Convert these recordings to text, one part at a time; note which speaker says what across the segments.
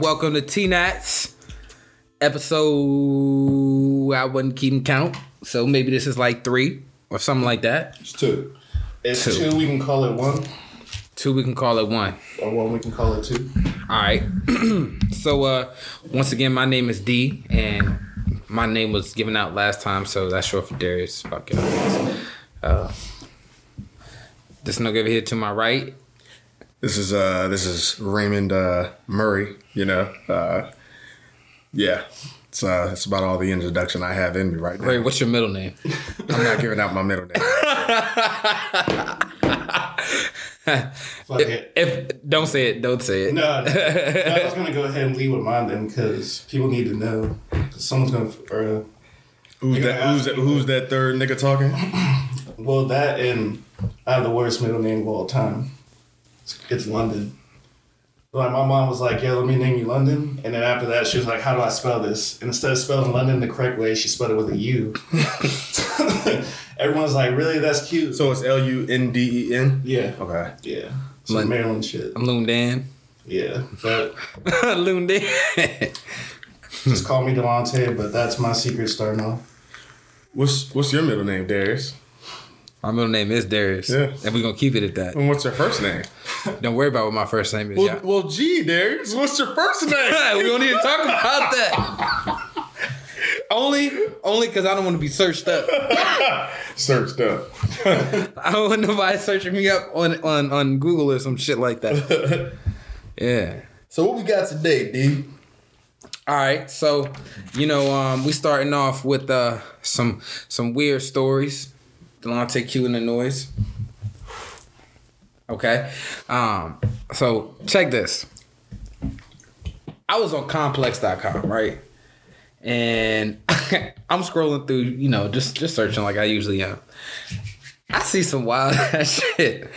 Speaker 1: Welcome to TNATS episode. I wasn't keeping count, so maybe this is like three or something like that.
Speaker 2: It's two. It's
Speaker 1: Two.
Speaker 2: two. we can call it one,
Speaker 1: Two, we can call it one.
Speaker 2: or one we can call it two.
Speaker 1: All right. so, uh, once again, my name is D, and my name was given out last time, so that's short for Darius. Fuck. Uh, this nigga over here to my right.
Speaker 3: This is uh this is Raymond uh Murray, you know. Uh yeah. It's uh that's about all the introduction I have in me right now.
Speaker 1: Wait, what's your middle name?
Speaker 3: I'm not giving out my middle name.
Speaker 2: Fuck it.
Speaker 1: If don't say it, don't say it.
Speaker 2: No, no, I was gonna go ahead and leave with mine then, because people need to know. someone's gonna, or,
Speaker 3: Who's that who's that who's that third nigga talking?
Speaker 2: well, that and I have the worst middle name of all time. It's, it's London. Like my mom was like, "Yeah, let me name you London," and then after that, she was like, "How do I spell this?" And instead of spelling London the correct way, she spelled it with a U. Everyone's like, "Really? That's cute."
Speaker 3: So it's L U N D E N?
Speaker 2: yeah,
Speaker 3: Okay.
Speaker 2: yeah, some
Speaker 1: Lon-
Speaker 2: Maryland shit.
Speaker 1: I'm Loon Dan.
Speaker 2: Yeah, but
Speaker 1: Loon Dan.
Speaker 2: just call me Delonte. But that's my secret starting off.
Speaker 3: What's what's your middle name, Darius?
Speaker 1: my middle name is Darius.
Speaker 3: Yeah.
Speaker 1: And we're gonna keep it at that.
Speaker 3: And what's your first name?
Speaker 1: Don't worry about what my first name is.
Speaker 3: Well,
Speaker 1: Yeah.
Speaker 3: well gee, Darius, what's your first name?
Speaker 1: we don't need to talk about that. only only because I don't want to be searched up.
Speaker 3: Searched up.
Speaker 1: I don't want nobody searching me up on, on, on Google or some shit like that. Yeah.
Speaker 3: So what we got today, D?
Speaker 1: All right, so you know, um, we starting off with uh some some weird stories. Delonte Q and the noise. Okay, um, so check this. I was on complex.com, right? And I'm scrolling through, you know, just just searching like I usually am. I see some wild ass shit.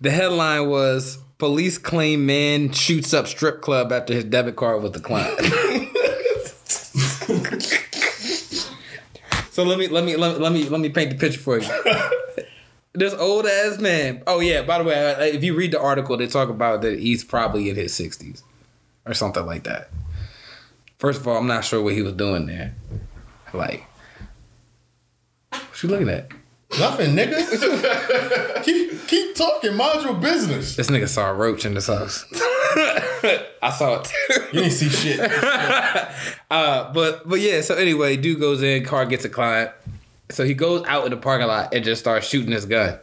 Speaker 1: The headline was Police claim man shoots up strip club after his debit card was declined. so let me let me let, let me let me paint the picture for you. This old ass man. Oh yeah. By the way, if you read the article, they talk about that he's probably in his sixties or something like that. First of all, I'm not sure what he was doing there. Like, what you looking at?
Speaker 3: Nothing, nigga. keep keep talking, mind your business.
Speaker 1: This nigga saw a roach in this house. I saw it too.
Speaker 3: You ain't see shit.
Speaker 1: Uh, but but yeah. So anyway, dude goes in, car gets a client. So he goes out in the parking lot and just starts shooting his gun.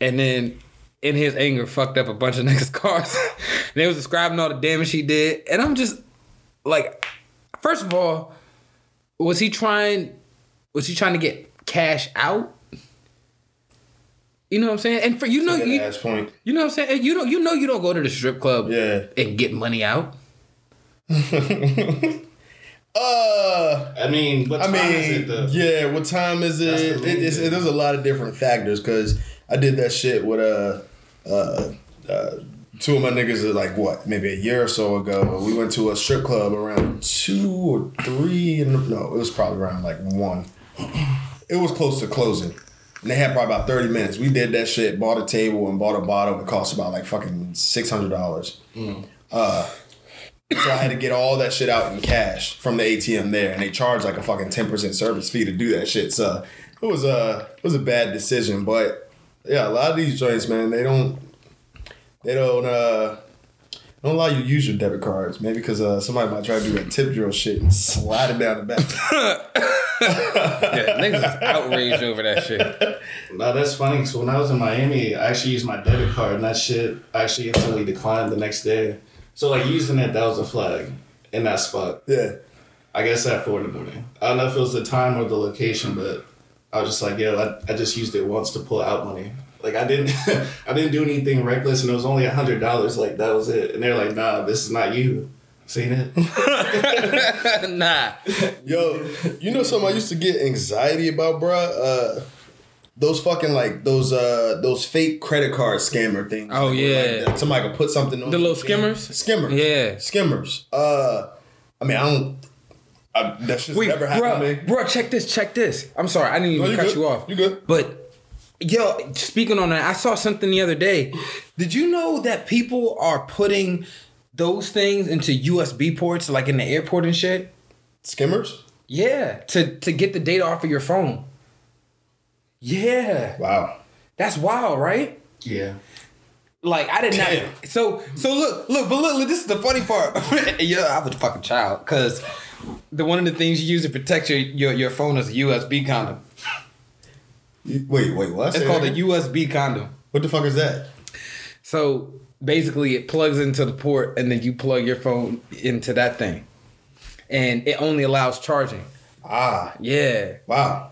Speaker 1: And then in his anger, fucked up a bunch of niggas' cars. and they was describing all the damage he did. And I'm just like, first of all, was he trying? Was he trying to get cash out? You know what I'm saying? And for you know you,
Speaker 3: point.
Speaker 1: you know what I'm saying? And You don't you know you don't go to the strip club
Speaker 3: Yeah.
Speaker 1: and get money out.
Speaker 3: Uh,
Speaker 2: I mean, what
Speaker 3: I
Speaker 2: time is
Speaker 3: mean,
Speaker 2: it though?
Speaker 3: yeah. What time is it?
Speaker 2: the
Speaker 3: it
Speaker 2: main
Speaker 3: there's a lot of different factors because I did that shit with uh, uh, uh, two of my niggas are like what maybe a year or so ago. We went to a strip club around two or three. And no, it was probably around like one. It was close to closing. And they had probably about 30 minutes. We did that shit, bought a table and bought a bottle. It cost about like fucking $600. Uh, so I had to get all that shit out in cash from the ATM there, and they charged like a fucking ten percent service fee to do that shit. So it was a it was a bad decision, but yeah, a lot of these joints, man, they don't they don't uh don't allow you to use your debit cards, maybe because uh, somebody might try to do that tip drill shit and slide it down the back.
Speaker 1: Yeah, niggas is outraged over that shit.
Speaker 2: No, that's funny. So when I was in Miami, I actually used my debit card, and that shit actually instantly declined the next day. So like using it, that was a flag in that spot.
Speaker 3: yeah,
Speaker 2: I guess at four in the morning. I don't know if it was the time or the location, but I was just like, yo, I, I just used it once to pull out money. Like I didn't, I didn't do anything reckless, and it was only a hundred dollars. Like that was it. And they're like, nah, this is not you. Seen it?
Speaker 1: nah.
Speaker 3: Yo, you know something I used to get anxiety about, bruh? Uh, those fucking like those uh those fake credit card scammer things.
Speaker 1: Oh,
Speaker 3: Like,
Speaker 1: yeah.
Speaker 3: like, somebody could put something on
Speaker 1: The little skimmers?
Speaker 3: Skimmers.
Speaker 1: Yeah.
Speaker 3: Skimmers. Uh, I mean, I don't. I, that shit's
Speaker 1: Wait,
Speaker 3: never happened
Speaker 1: bro,
Speaker 3: to me.
Speaker 1: bro, check this, check this. I'm sorry, I didn't even
Speaker 3: No,
Speaker 1: cut
Speaker 3: good.
Speaker 1: you off.
Speaker 3: You good.
Speaker 1: But yo, speaking on that, I saw something the other day. Did you know that people are putting those things into USB ports, like in the airport and shit.
Speaker 3: Skimmers.
Speaker 1: Yeah, to to get the data off of your phone. Yeah,
Speaker 3: Wow.
Speaker 1: that's wild, right?
Speaker 2: Yeah.
Speaker 1: Like I did
Speaker 3: Damn.
Speaker 1: not. So so look look, but look, look this is the funny part. yeah, I was a fucking child because the one of the things you use to protect your your, your phone is a USB condom.
Speaker 3: You- Wait, wait, what?
Speaker 1: It's
Speaker 3: Say
Speaker 1: called a? USB condom.
Speaker 3: What the fuck is that?
Speaker 1: So basically, it plugs into the port, and then you plug your phone into that thing, and it only allows charging.
Speaker 3: Ah,
Speaker 1: Yeah,
Speaker 3: wow.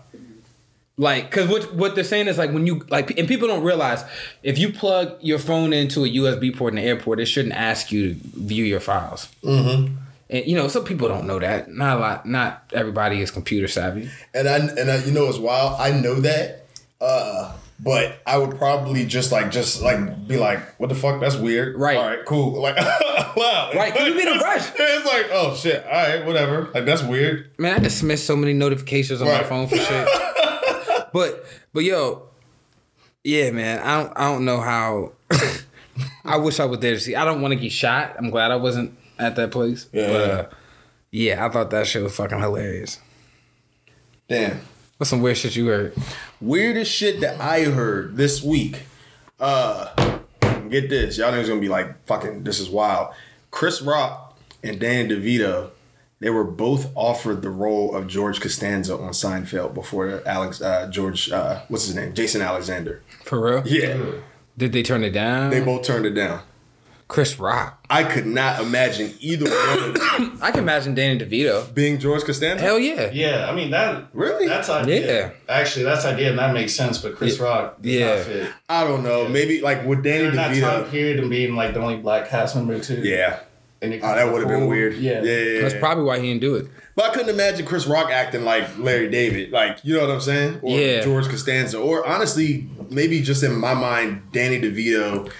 Speaker 1: Like because what what they're saying is like when you like, and people don't realize if you plug your phone into a USB port in the airport, it shouldn't ask you to view your files.
Speaker 3: Mm-hmm.
Speaker 1: And you know, some people don't know that. Not a lot. Not everybody is computer savvy.
Speaker 3: And I and I, you know it's wild. I know that, uh, but I would probably just like just like be like, what the fuck? That's weird.
Speaker 1: Right.
Speaker 3: All right. Cool. Like, wow.
Speaker 1: Right, 'cause you be in a rush.
Speaker 3: It's like, oh shit. All right. Whatever. Like that's weird.
Speaker 1: Man, I dismiss so many notifications on my phone for shit. but but yo, yeah, man, I don't I don't know how. I wish I was there to see. I don't want to get shot. I'm glad I wasn't at that place.
Speaker 3: Yeah.
Speaker 1: But uh, yeah, I thought that shit was fucking hilarious.
Speaker 3: Damn.
Speaker 1: What's some weird shit you heard?
Speaker 3: Weirdest shit that I heard this week. Uh, get this. Y'all niggas gonna be like, fucking, this is wild. Chris Rock and Dan DeVito, they were both offered the role of George Costanza on Seinfeld before Alex uh, George uh, what's his name Jason Alexander.
Speaker 1: For real?
Speaker 3: Yeah,
Speaker 1: Did they turn it down?
Speaker 3: they both turned it down.
Speaker 1: Chris Rock.
Speaker 3: I could not imagine either one of them
Speaker 1: I can imagine Danny DeVito.
Speaker 3: being George Costanza.
Speaker 1: Hell yeah.
Speaker 2: Yeah, I mean that
Speaker 3: Really?
Speaker 2: That's idea.
Speaker 1: Yeah.
Speaker 2: Actually, that's idea and that makes sense. But Chris
Speaker 1: Yeah.
Speaker 2: Rock, does
Speaker 1: Yeah.
Speaker 2: not fit.
Speaker 3: I don't know. Maybe like with Danny
Speaker 2: During that time
Speaker 3: DeVito.
Speaker 2: period and being like the only black cast member too.
Speaker 3: Yeah.
Speaker 2: And it
Speaker 3: Oh, that would have been weird.
Speaker 2: Yeah.
Speaker 3: Yeah. yeah,
Speaker 1: That's probably why he didn't do it.
Speaker 3: But I couldn't imagine Chris Rock acting like Larry David. Like, you know what I'm saying? Or
Speaker 1: Yeah.
Speaker 3: George Costanza. Or honestly, maybe just in my mind, Danny DeVito.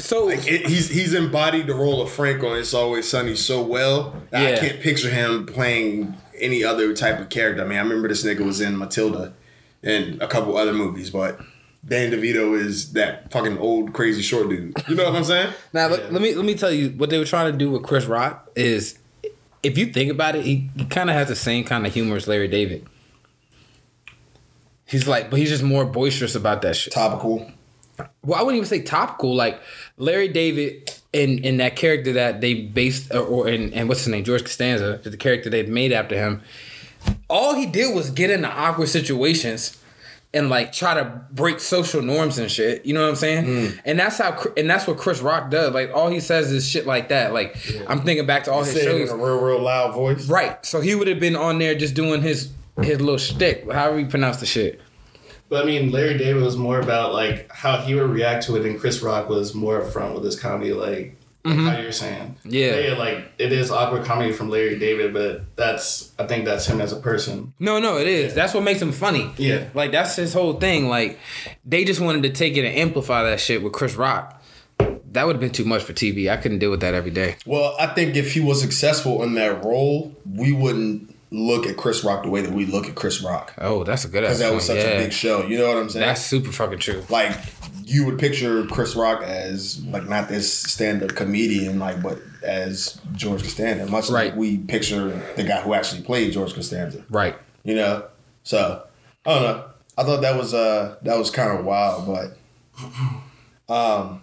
Speaker 1: So
Speaker 3: Like it, he's he's embodied the role of Frank on It's Always Sunny so well. that I can't picture him playing any other type of character. I mean, I remember this nigga was in Matilda and a couple other movies, but Danny DeVito is that fucking old crazy short dude. You know what I'm saying?
Speaker 1: Now let, let me let me tell you what they were trying to do with Chris Rock is if you think about it, he, he kind of has the same kind of humor as Larry David. He's like, but he's just more boisterous about that shit.
Speaker 3: Topical.
Speaker 1: Well, I wouldn't even say topical. Like Larry David in in that character that they based or, or in and what's his name George Costanza, the character they made after him. All he did was get into awkward situations and like try to break social norms and shit. You know what I'm saying? Mm. And that's how and that's what Chris Rock does. Like all he says is shit like that. Like I'm thinking back to all his
Speaker 3: it in
Speaker 1: shows.
Speaker 3: a real, real loud voice.
Speaker 1: Right. So he would have been on there just doing his his little shtick, however you pronounce the shit.
Speaker 2: But I mean, Larry David was more about like how he would react to it, and Chris Rock was more upfront with his comedy, like, like how you're saying.
Speaker 1: Mm-hmm. Yeah.
Speaker 2: like it is awkward comedy from Larry David, but that's I think that's him as a person.
Speaker 1: No, no, it is. That's what makes him funny.
Speaker 2: Yeah.
Speaker 1: Like that's his whole thing. Like they just wanted to take it and amplify that shit with Chris Rock. That would have been too much for TV. I couldn't deal with that every day.
Speaker 3: Well, I think if he was successful in that role, we wouldn't look at Chris Rock the way that we look at Chris Rock.
Speaker 1: Oh, that's a good
Speaker 3: Because that was such
Speaker 1: yeah.
Speaker 3: a big show. You know what I'm saying?
Speaker 1: That's super fucking true.
Speaker 3: like you would picture Chris Rock as like not this stand up comedian, like but as George Costanza, much
Speaker 1: Right.
Speaker 3: like we picture the guy who actually played George Costanza.
Speaker 1: Right.
Speaker 3: You know? So I don't know. I thought that was uh that was kind of wild, but um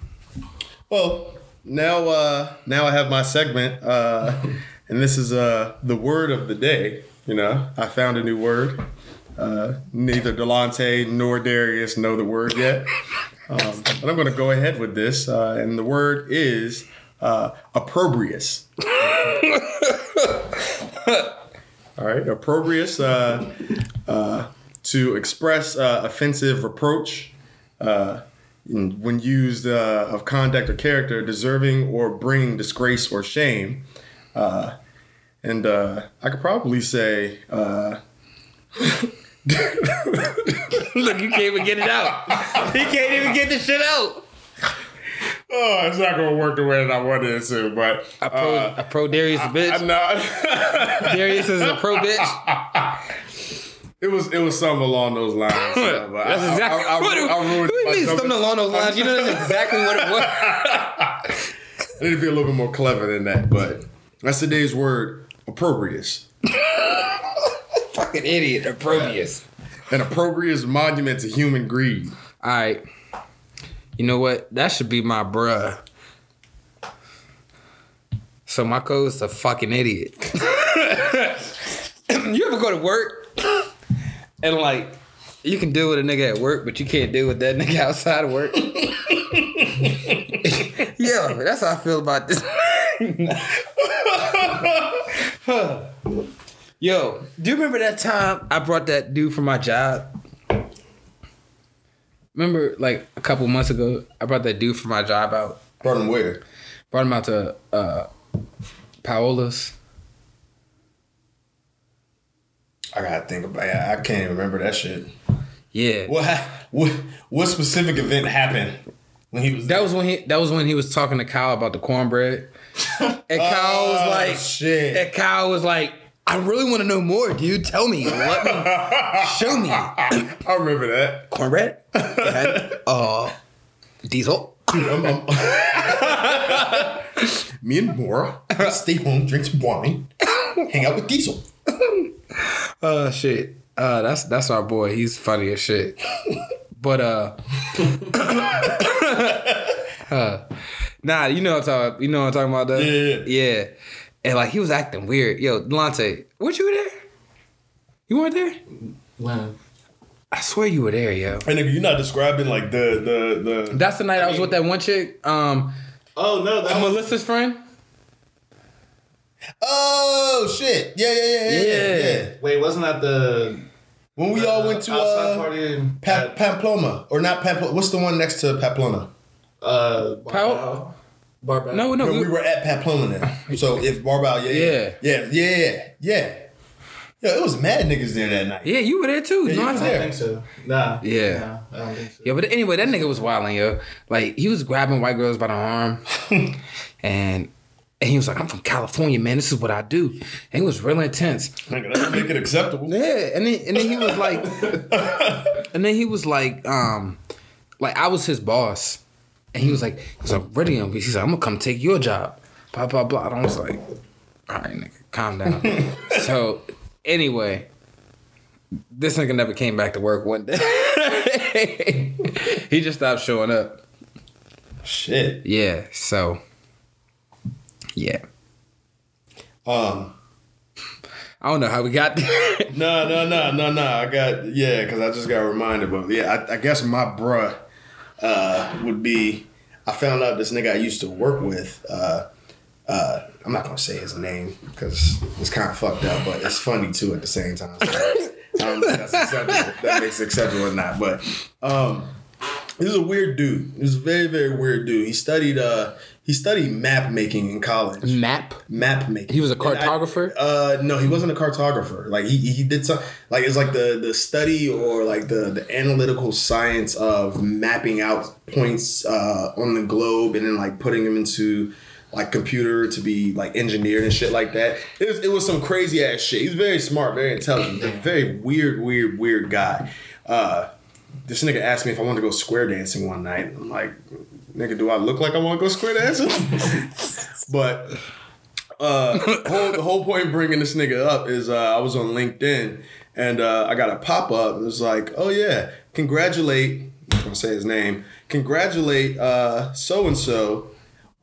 Speaker 3: well now uh now I have my segment uh and this is uh the word of the day. You know, I found a new word. Uh, neither Delonte nor Darius know the word yet. Um, but I'm going to go ahead with this. Uh, and the word is uh, opprobrious. All right, opprobrious uh, uh, to express uh, offensive reproach uh, when used of conduct or character deserving or bringing disgrace or shame. And I could probably say
Speaker 1: Look, you can't even get it out. he can't even get the shit out.
Speaker 3: Oh, it's not gonna work the way that I wanted it to, but
Speaker 1: A pro,
Speaker 3: uh,
Speaker 1: a pro Darius a bitch.
Speaker 3: I'm not.
Speaker 1: Darius is a pro bitch.
Speaker 3: it was it was something along those lines. but
Speaker 1: That's
Speaker 3: I- I-
Speaker 1: exactly
Speaker 3: I- I
Speaker 1: what it,
Speaker 3: I ruined
Speaker 1: what do mean something along those lines. You know that's exactly what it was.
Speaker 3: I need to be a little bit more clever than that, but that's today's word, opprobrious.
Speaker 1: Fucking idiot, opprobrious.
Speaker 3: An opprobrious monument to human greed.
Speaker 1: All right. You know what? That should be my bruh. So my code's a fucking idiot. you ever go to work and like you can deal with a nigga at work, but you can't deal with that nigga outside of work? yeah, that's how I feel about this. Yo, do you remember that time I brought that dude from my job? Remember, like a couple months ago, I brought that dude from my job out.
Speaker 3: Brought him where?
Speaker 1: Brought him out to uh, Paola's.
Speaker 3: I gotta think about it. I can't even remember that shit.
Speaker 1: Yeah,
Speaker 3: What, what what specific event happened when he was
Speaker 1: that was when he that was when he was talking to Kyle about the cornbread, and Kyle was
Speaker 3: Oh,
Speaker 1: like,
Speaker 3: shit.
Speaker 1: and Kyle was like, I really want to know more, dude. Tell me, let me, show me
Speaker 3: I remember that.
Speaker 1: cornbread. Had, uh, diesel.
Speaker 3: I'm- I'm- Me and Mora stay home, drink some wine, hang out with Diesel.
Speaker 1: Uh, shit. Uh, that's that's our boy. He's funny as shit. But uh, uh, nah, you know what I'm talking. You know what I'm talking about, though.
Speaker 3: Yeah,
Speaker 1: yeah. And like he was acting weird. Yo, Delonte, weren't you there? You weren't there.
Speaker 2: Wow.
Speaker 1: I swear you were there, yo.
Speaker 3: And nigga, you're not describing like the the the.
Speaker 1: That's the night I, was with that one chick, um,
Speaker 2: Oh no, that was,
Speaker 1: Melissa's friend.
Speaker 3: Oh shit! Yeah, yeah, yeah, yeah, yeah.
Speaker 1: Yeah.
Speaker 3: yeah.
Speaker 2: wait, wasn't that the
Speaker 3: When we all went to
Speaker 2: outside
Speaker 3: uh,
Speaker 2: party?
Speaker 3: pa-
Speaker 2: at,
Speaker 3: Pamplona or not Pamplona? What's the one next to Pamplona?
Speaker 2: uh,
Speaker 1: Pal-
Speaker 2: Barbell.
Speaker 1: No, no,
Speaker 3: No,
Speaker 1: we,
Speaker 3: we were at Pamplona then. So if Barbell, yeah, yeah, yeah, yeah, yeah, yeah. Yo, it was mad niggas there that night.
Speaker 1: yeah, you were there too.
Speaker 3: Yeah, you
Speaker 1: Delonte.
Speaker 3: was
Speaker 2: I
Speaker 3: there.
Speaker 2: don't think so. Nah.
Speaker 1: Yeah.
Speaker 2: Nah, I don't think so.
Speaker 1: Yeah, but anyway, that nigga was wilding, yo. Like he was grabbing white girls by the arm, and and he was like, "I'm from California, man. This is what I do." And he was real intense.
Speaker 3: Nigga, that make it acceptable.
Speaker 1: Yeah, and then and then he was like, and then he was like, um, like I was his boss, and he was like, he was like, ready him. He's like, I'm gonna come take your job. Blah blah blah. And I was like, all right, nigga, calm down. so anyway, this nigga never came back to work one day. he just stopped showing up.
Speaker 3: Shit.
Speaker 1: Yeah. So. Yeah.
Speaker 3: Um.
Speaker 1: I don't know how we got there.
Speaker 3: No, no, no, no, no. I got yeah, because I just got reminded. But yeah, I, I guess my bruh uh, would be. I found out this nigga I used to work with. Uh, uh, I'm not gonna say his name because it's kind of fucked up, but it's funny too at the same time. So I don't know if that's acceptable. That makes acceptable or not. But um, this is a weird dude. He's a very, very weird dude. He studied uh, he studied map making in college
Speaker 1: Map.
Speaker 3: map making.
Speaker 1: He was a
Speaker 3: And I-
Speaker 1: cartographer?
Speaker 3: uh, no, he wasn't a cartographer. Like he, he did some like it's like the the study or like the the analytical science of mapping out points uh, on the globe and then like putting them into like computer to be like engineered and shit like that. It was it was some crazy ass shit. He's very smart, very intelligent, a very weird, weird, weird guy. Uh, this nigga asked me if I wanted to go square dancing one night. I'm like, nigga, do I look like I want to go square dancing? but uh, whole, the whole point bringing this nigga up is uh, I was on LinkedIn and uh, I got a pop up. It was like, oh yeah, congratulate. I'm gonna say his name. Congratulate so and so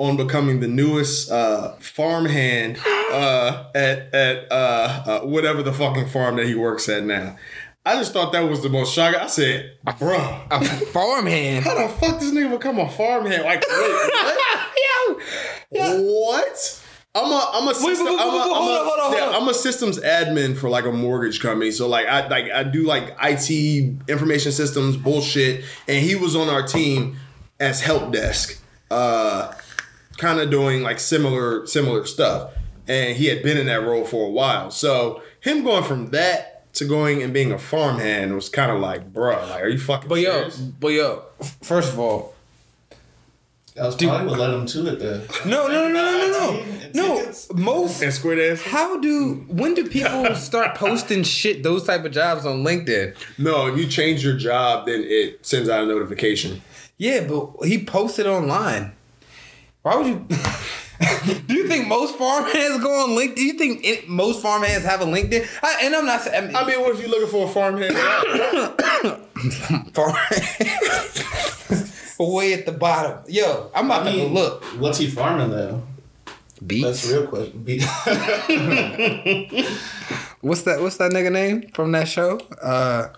Speaker 3: on becoming the newest uh, farmhand uh, at at uh, uh, whatever the fucking farm that he works at now. I just thought that was the most shocking. I said, bro,
Speaker 1: A farmhand.
Speaker 3: how the fuck this nigga become a farmhand? Like, wait, what? What? I'm a I'm a system,
Speaker 1: wait, wait,
Speaker 3: I'm a, I'm
Speaker 1: hold
Speaker 3: a-
Speaker 1: on, hold on,
Speaker 3: yeah,
Speaker 1: hold on.
Speaker 3: I'm a systems admin for like a mortgage company. So like I like I do like IT information systems bullshit, and he was on our team as help desk, uh, kind of doing like similar similar stuff, and he had been in that role for a while. So him going from that to going and being a farmhand was kind of like, bruh, like are you fucking?
Speaker 1: But yo, but yo, first of all,
Speaker 2: That was probably what led him to it then.
Speaker 1: no, no, no, no, no, no, no.
Speaker 2: Tickets?
Speaker 1: Most.
Speaker 3: and square dance.
Speaker 1: How do when do people start posting shit those type of jobs on LinkedIn?
Speaker 3: No, if you change your job, then it sends out a notification.
Speaker 1: Yeah, but he posted online. Why would you? Do you think most farmhands go on LinkedIn? Do you think it, most farmhands have a LinkedIn? I, and I'm not saying. I mean,
Speaker 3: I mean, what if you're looking for a farmhand job?
Speaker 1: farm way at the bottom. Yo, I'm about
Speaker 2: I
Speaker 1: to
Speaker 2: mean,
Speaker 1: go look.
Speaker 2: What's he farming though?
Speaker 1: Beets.
Speaker 2: That's the real question. Be-
Speaker 1: What's that? What's that nigga name from that show? Uh,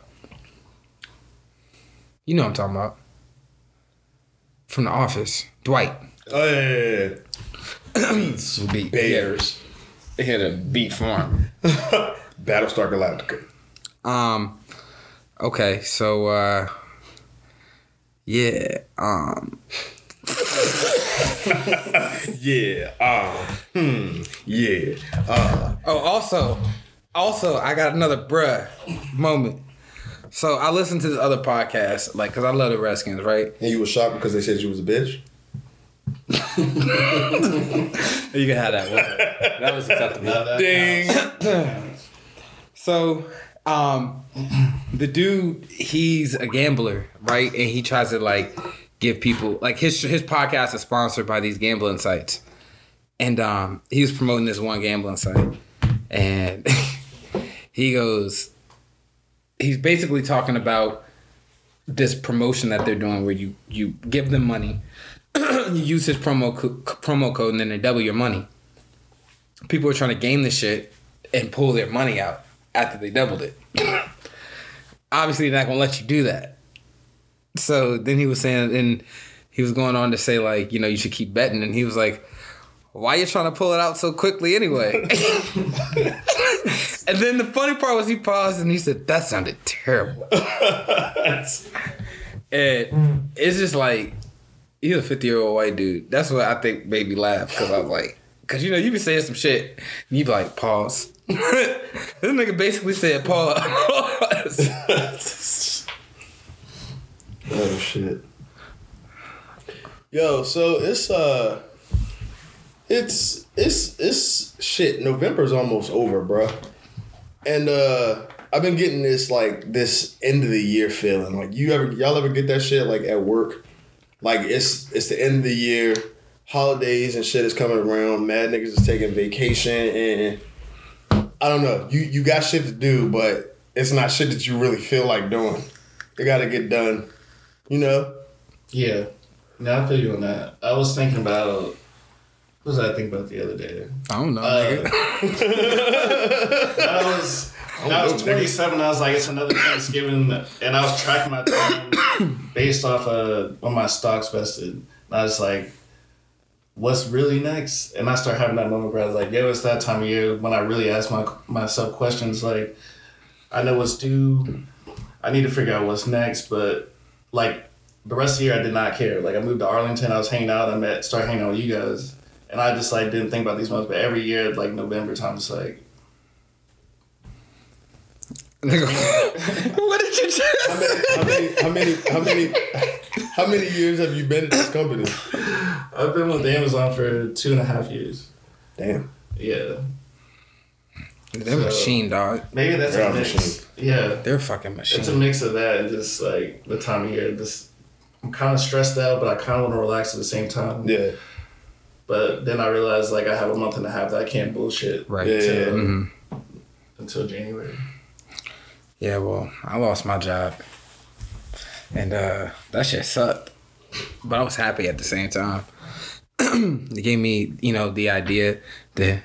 Speaker 1: you know what I'm talking about. From The Office, Dwight.
Speaker 3: Oh yeah, yeah, yeah.
Speaker 1: Beet.
Speaker 3: Bears.
Speaker 1: They had a beet farm.
Speaker 3: Battlestar Galactica.
Speaker 1: Um. Okay, so uh, yeah. Um.
Speaker 3: Yeah. Ah. hmm. Yeah. Ah.
Speaker 1: Oh, also, also, I got another bruh moment. So I listened to this other podcast, like, cause I love the Redskins, right?
Speaker 3: and you were shocked because they said you was a bitch.
Speaker 1: You can have that one. That was acceptable.
Speaker 2: No, that
Speaker 3: Ding.
Speaker 1: So, um, the dude, he's a gambler, right? And he tries to like give people like his his podcast is sponsored by these gambling sites, and um, he was promoting this one gambling site, and he goes, he's basically talking about this promotion that they're doing where you you give them money, you use his promo co- promo code, and then they double your money. People are trying to game the shit and pull their money out after they doubled it. Obviously, they're not gonna let you do that. So then he was saying, and he was going on to say like, you know, you should keep betting, and he was like, "Why you trying to pull it out so quickly anyway?" and then the funny part was he paused and he said, "That sounded terrible." and it's just like he's a fifty year old white dude. That's what I think made me laugh because I was like, because you know you be saying some shit you be like, pause. this nigga basically said pause.
Speaker 3: Oh shit. Yo, so it's uh it's it's it's shit. November's almost over, bro. And uh I've been getting this like this end of the year feeling. Like you ever y'all ever get that shit like at work? Like it's it's the end of the year, holidays and shit is coming around. Mad niggas is taking vacation and I don't know. You you got shit to do, but it's not shit that you really feel like doing. It gotta get done. You know?
Speaker 2: Yeah. No, I feel you on that. I was thinking about what was I thinking about the other day?
Speaker 1: I don't know,
Speaker 2: Uh. I was I was 27. I was like, it's another Thanksgiving, and I was tracking my time based off of when my stocks vested. And I was like, what's really next? And I started having that moment where I was like, yo, it's that time of year when I really ask my myself questions like, I know what's due. I need to figure out what's next, but like the rest of the year, I did not care. Like I moved to Arlington, I was hanging out, I met, started hanging out with you guys, and I just like didn't think about these months. But every year, like November time, it's like
Speaker 1: what did you just
Speaker 3: How many, how many, how many, how many, how many years have you been at this company?
Speaker 2: I've been with Amazon for two and a half years.
Speaker 3: Damn.
Speaker 2: Yeah,
Speaker 1: They're
Speaker 2: So-
Speaker 1: machine, dog.
Speaker 2: maybe that's
Speaker 3: They're
Speaker 2: a
Speaker 3: a
Speaker 2: mix.
Speaker 3: machine.
Speaker 2: Yeah,
Speaker 1: They're fucking machine.
Speaker 2: it's a mix of that and just like the time of year. Just I'm kind of stressed out, but I kind of want to relax at the same time.
Speaker 3: Yeah.
Speaker 2: But then I realized like I have a month and a half that I can't bullshit
Speaker 1: right.
Speaker 3: Yeah.
Speaker 2: till,
Speaker 1: Mhm.
Speaker 2: until January.
Speaker 1: Yeah, well, I lost my job. And uh that shit sucked. But I was happy at the same time. it gave me, you know, the idea to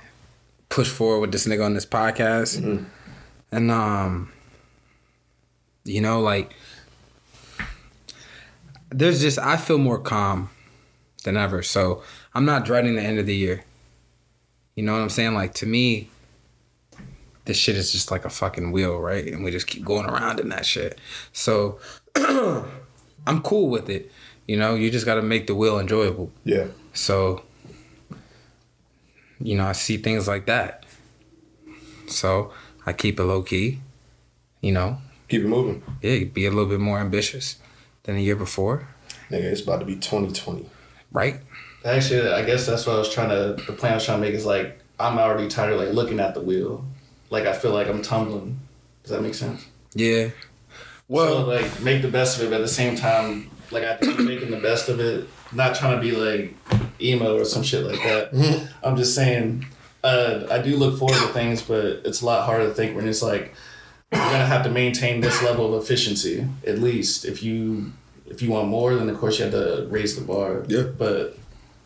Speaker 1: push forward with this nigga on this podcast. And um you know, like there's just I feel more calm than ever. So I'm not dreading the end of the year. You know what I'm saying? Like to me, this shit is just like a fucking wheel, right? And we just keep going around in that shit. So I'm cool with it. You know, you just got to make the wheel enjoyable.
Speaker 3: Yeah.
Speaker 1: So, you know, I see things like that. So I keep it low key. You know,
Speaker 3: Keep it moving.
Speaker 1: yeah, be a little bit more ambitious than the year before,
Speaker 3: Nigga, it's about to be 2020.
Speaker 1: right?
Speaker 2: Actually, I guess that's what I was trying to. The plan I was trying to make is like I'm already tired of like looking at the wheel. Like I feel like I'm tumbling. Does that make sense?
Speaker 1: Yeah.
Speaker 2: Well, so, like make the best of it, but at the same time, like I think I'm making the best of it. Not trying to be like emo or some shit like that.
Speaker 3: Mm-hmm.
Speaker 2: I'm just saying, uh, I do look forward to things, but it's a lot harder to think when it's like you're gonna have to maintain this level of efficiency at least. If you if you want more, then of course you have to raise the bar.
Speaker 3: Yeah.
Speaker 2: But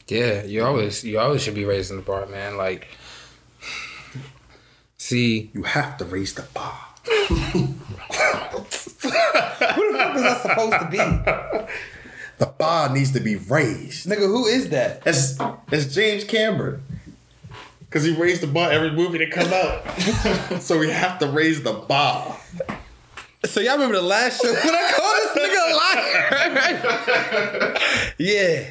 Speaker 1: Yeah, you always you always should be raising the bar, man. Like, see,
Speaker 3: You have to raise the bar.
Speaker 1: what the fuck is that supposed to be,
Speaker 3: The bar needs to be raised.
Speaker 1: nigga? Who is that?
Speaker 3: That's that's James Cameron. Cause he raised the bar every movie that come out. so we have to raise the bar.
Speaker 1: So y'all remember the last show when I called this nigga a liar? yeah,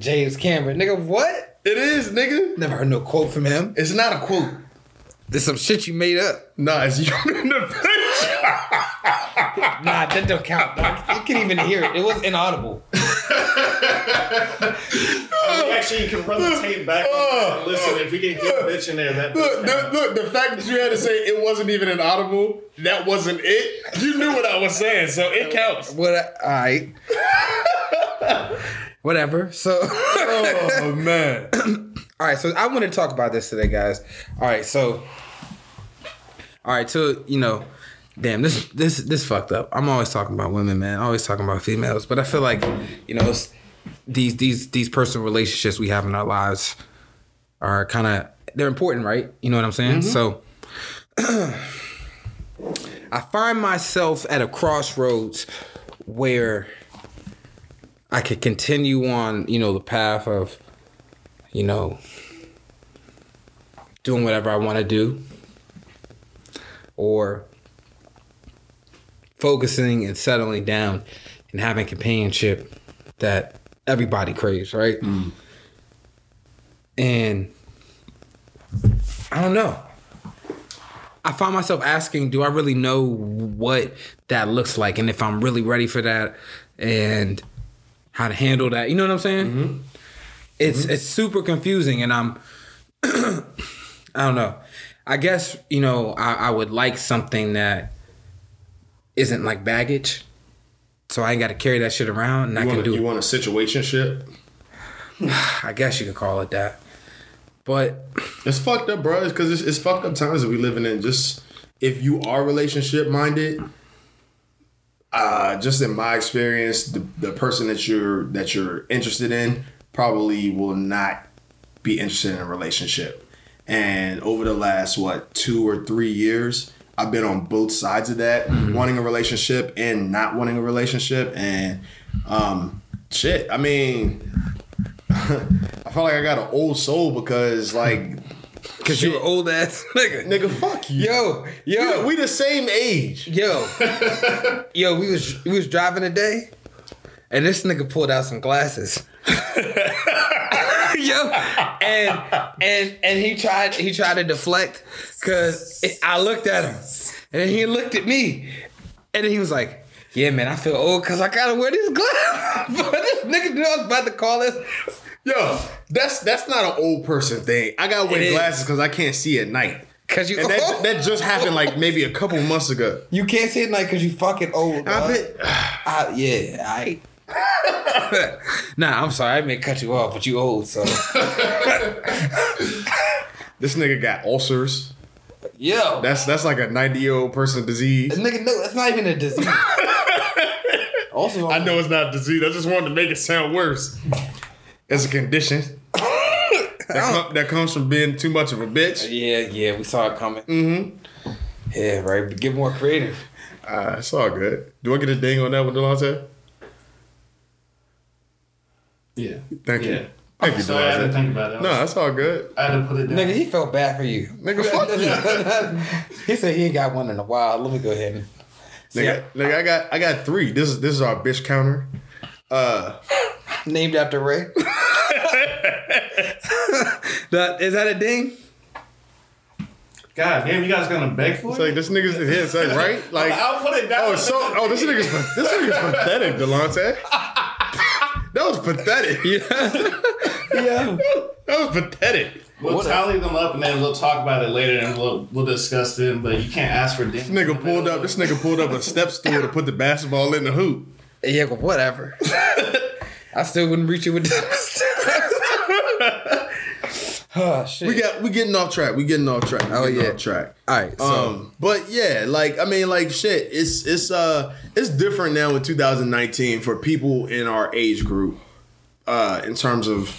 Speaker 1: James Cameron, nigga. What?
Speaker 3: It is, nigga.
Speaker 1: Never heard no quote from him.
Speaker 3: It's not a quote.
Speaker 1: There's some shit you made up.
Speaker 3: Nah, it's you in the picture.
Speaker 1: Nah, that don't count. Dog. You can't even hear it. It was inaudible.
Speaker 2: actually, you can run the tape back. And listen, if we can get a bitch in there, that
Speaker 3: Look, the, look, the fact that you had to say it wasn't even an audible, that wasn't it. You knew what I was saying, so it counts.
Speaker 1: What? All right. Whatever. So.
Speaker 3: Oh man.
Speaker 1: All right, so I want to talk about this today, guys. All right, so, all right, so you know, damn, this this this fucked up. I'm always talking about women, man. Always talking about females, but I feel like, you know, these these these personal relationships we have in our lives are kind of they're important, right? You know what I'm saying? Mm-hmm. So, I find myself at a crossroads where I could continue on, you know, the path of you know, doing whatever I want to do, or focusing and settling down and having companionship that everybody craves, right? Mm. And I don't know. I find myself asking, do I really know what that looks like and if I'm really ready for that and how to handle that? You know what I'm saying? Mm-hmm. It's it's super confusing and I'm I don't know. I guess, you know, I, I would like something that isn't like baggage. So I ain't gotta carry that shit around and I
Speaker 3: You
Speaker 1: can
Speaker 3: want,
Speaker 1: do
Speaker 3: you want a situationship?
Speaker 1: I guess you could call it that. But
Speaker 3: It's fucked up, bro. Because it's, it's fucked up times that we living in. Just if you are relationship minded, uh, just in my experience, the, the person that you're that you're interested in probably will not be interested in a relationship. And over the last what two or three years, I've been on both sides of that, wanting a relationship and not wanting a relationship. And um, shit, I mean, I feel like I got an old soul because like
Speaker 1: cause you an old ass nigga.
Speaker 3: Nigga, fuck you.
Speaker 1: Yo, yo,
Speaker 3: We, we the same age.
Speaker 1: Yo, yo, we was we was driving today, and this nigga pulled out some glasses. yo, and and and he tried he tried to deflect because I looked at him, and he looked at me, and he was like. Yeah, man, I feel old because I gotta wear these glasses. but this nigga knew I was about to call this.
Speaker 3: Yo, that's that's not an old person thing. I gotta wear
Speaker 1: It
Speaker 3: glasses because I can't see at night.
Speaker 1: Cause you
Speaker 3: And that, that just happened like maybe a couple months ago.
Speaker 1: you can't see at night cause you fucking old.
Speaker 3: I bet,
Speaker 1: I, yeah, I. nah, I'm sorry. I may cut you off, but you old, so
Speaker 3: this nigga got ulcers.
Speaker 1: yo,
Speaker 3: That's that's like a 90 year old person disease.
Speaker 1: this nigga, no, that's not even a disease. also,
Speaker 3: I know it's not a disease. I just wanted to make it sound worse. It's a condition that, com- that comes from being too much of a bitch.
Speaker 1: Yeah, yeah, we saw it coming. Mm-hmm. Yeah, right. But get more creative.
Speaker 3: Uh, it's all good. Do I get a ding on that one, Delonte?
Speaker 2: Yeah.
Speaker 3: Thank you. Thank you,
Speaker 2: Sorry, I had to
Speaker 3: Delonte.
Speaker 2: think about it.
Speaker 3: No, that's all good.
Speaker 2: I had to put it down.
Speaker 1: Nigga, he felt bad for you.
Speaker 3: Nigga, fuck you.
Speaker 1: he said he ain't got one in a while. Let me go ahead and. See,
Speaker 3: Nigga, nigga, I got I got three. This is this is our bitch counter. Uh,
Speaker 1: named after Ray. that is that a ding?
Speaker 2: God damn, you guys gonna beg for
Speaker 3: it's
Speaker 2: it?
Speaker 3: like this nigga's yeah, it's like right, like
Speaker 2: I'll put it down.
Speaker 3: oh, so oh, this nigga's this nigga's pathetic, Delonte. That was pathetic.
Speaker 1: Yeah. yeah.
Speaker 3: That was pathetic.
Speaker 2: We'll
Speaker 1: What-
Speaker 2: tally them up and then we'll talk about it later and we'll we'll discuss them. But you can't ask for ding.
Speaker 3: This nigga pulled up. This nigga pulled up a step stool to put the basketball in the hoop.
Speaker 1: Yeah, but whatever. I still wouldn't reach you with this. Oh shit.
Speaker 3: We got we getting off track. We getting off track. We
Speaker 1: Oh, yeah.
Speaker 3: off track.
Speaker 1: All right, so-
Speaker 3: um, but yeah, like I mean, like shit. It's it's uh it's different now in 2019 for people in our age group, uh, in terms of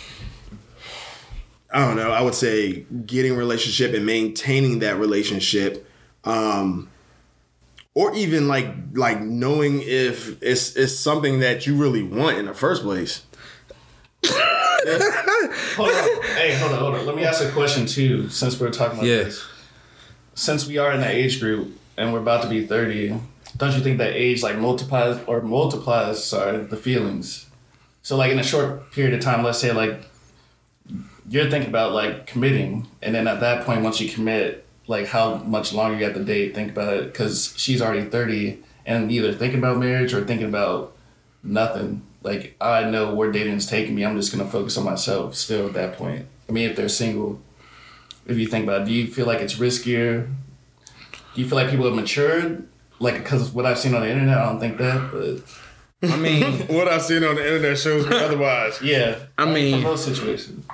Speaker 3: I don't know. I would say getting relationship and maintaining that relationship, um, or even like like knowing if it's it's something that you really want in the first place.
Speaker 2: Hold on. Hey, hold on, hold on. Let me ask a question too, since we're talking about
Speaker 1: Yeah.
Speaker 2: this. Since we are in that age group and we're about to be 30, don't you think that age like multiplies or multiplies, sorry, the feelings? So like in a short period of time, let's say like you're thinking about like committing, and then at that point, once you commit, like how much longer you have to date, think about it, because she's already 30 and either thinking about marriage or thinking about nothing. Like I know where dating is taking me. I'm just gonna focus on myself still at that point. I mean, if they're single, if you think about, it, do you feel like it's riskier? Do you feel like people have matured? Like, because of what I've seen on the internet, I don't think that. But
Speaker 1: I mean,
Speaker 3: What I've seen on the internet shows me otherwise.
Speaker 2: yeah,
Speaker 1: I
Speaker 2: like,
Speaker 1: mean-
Speaker 2: most situations.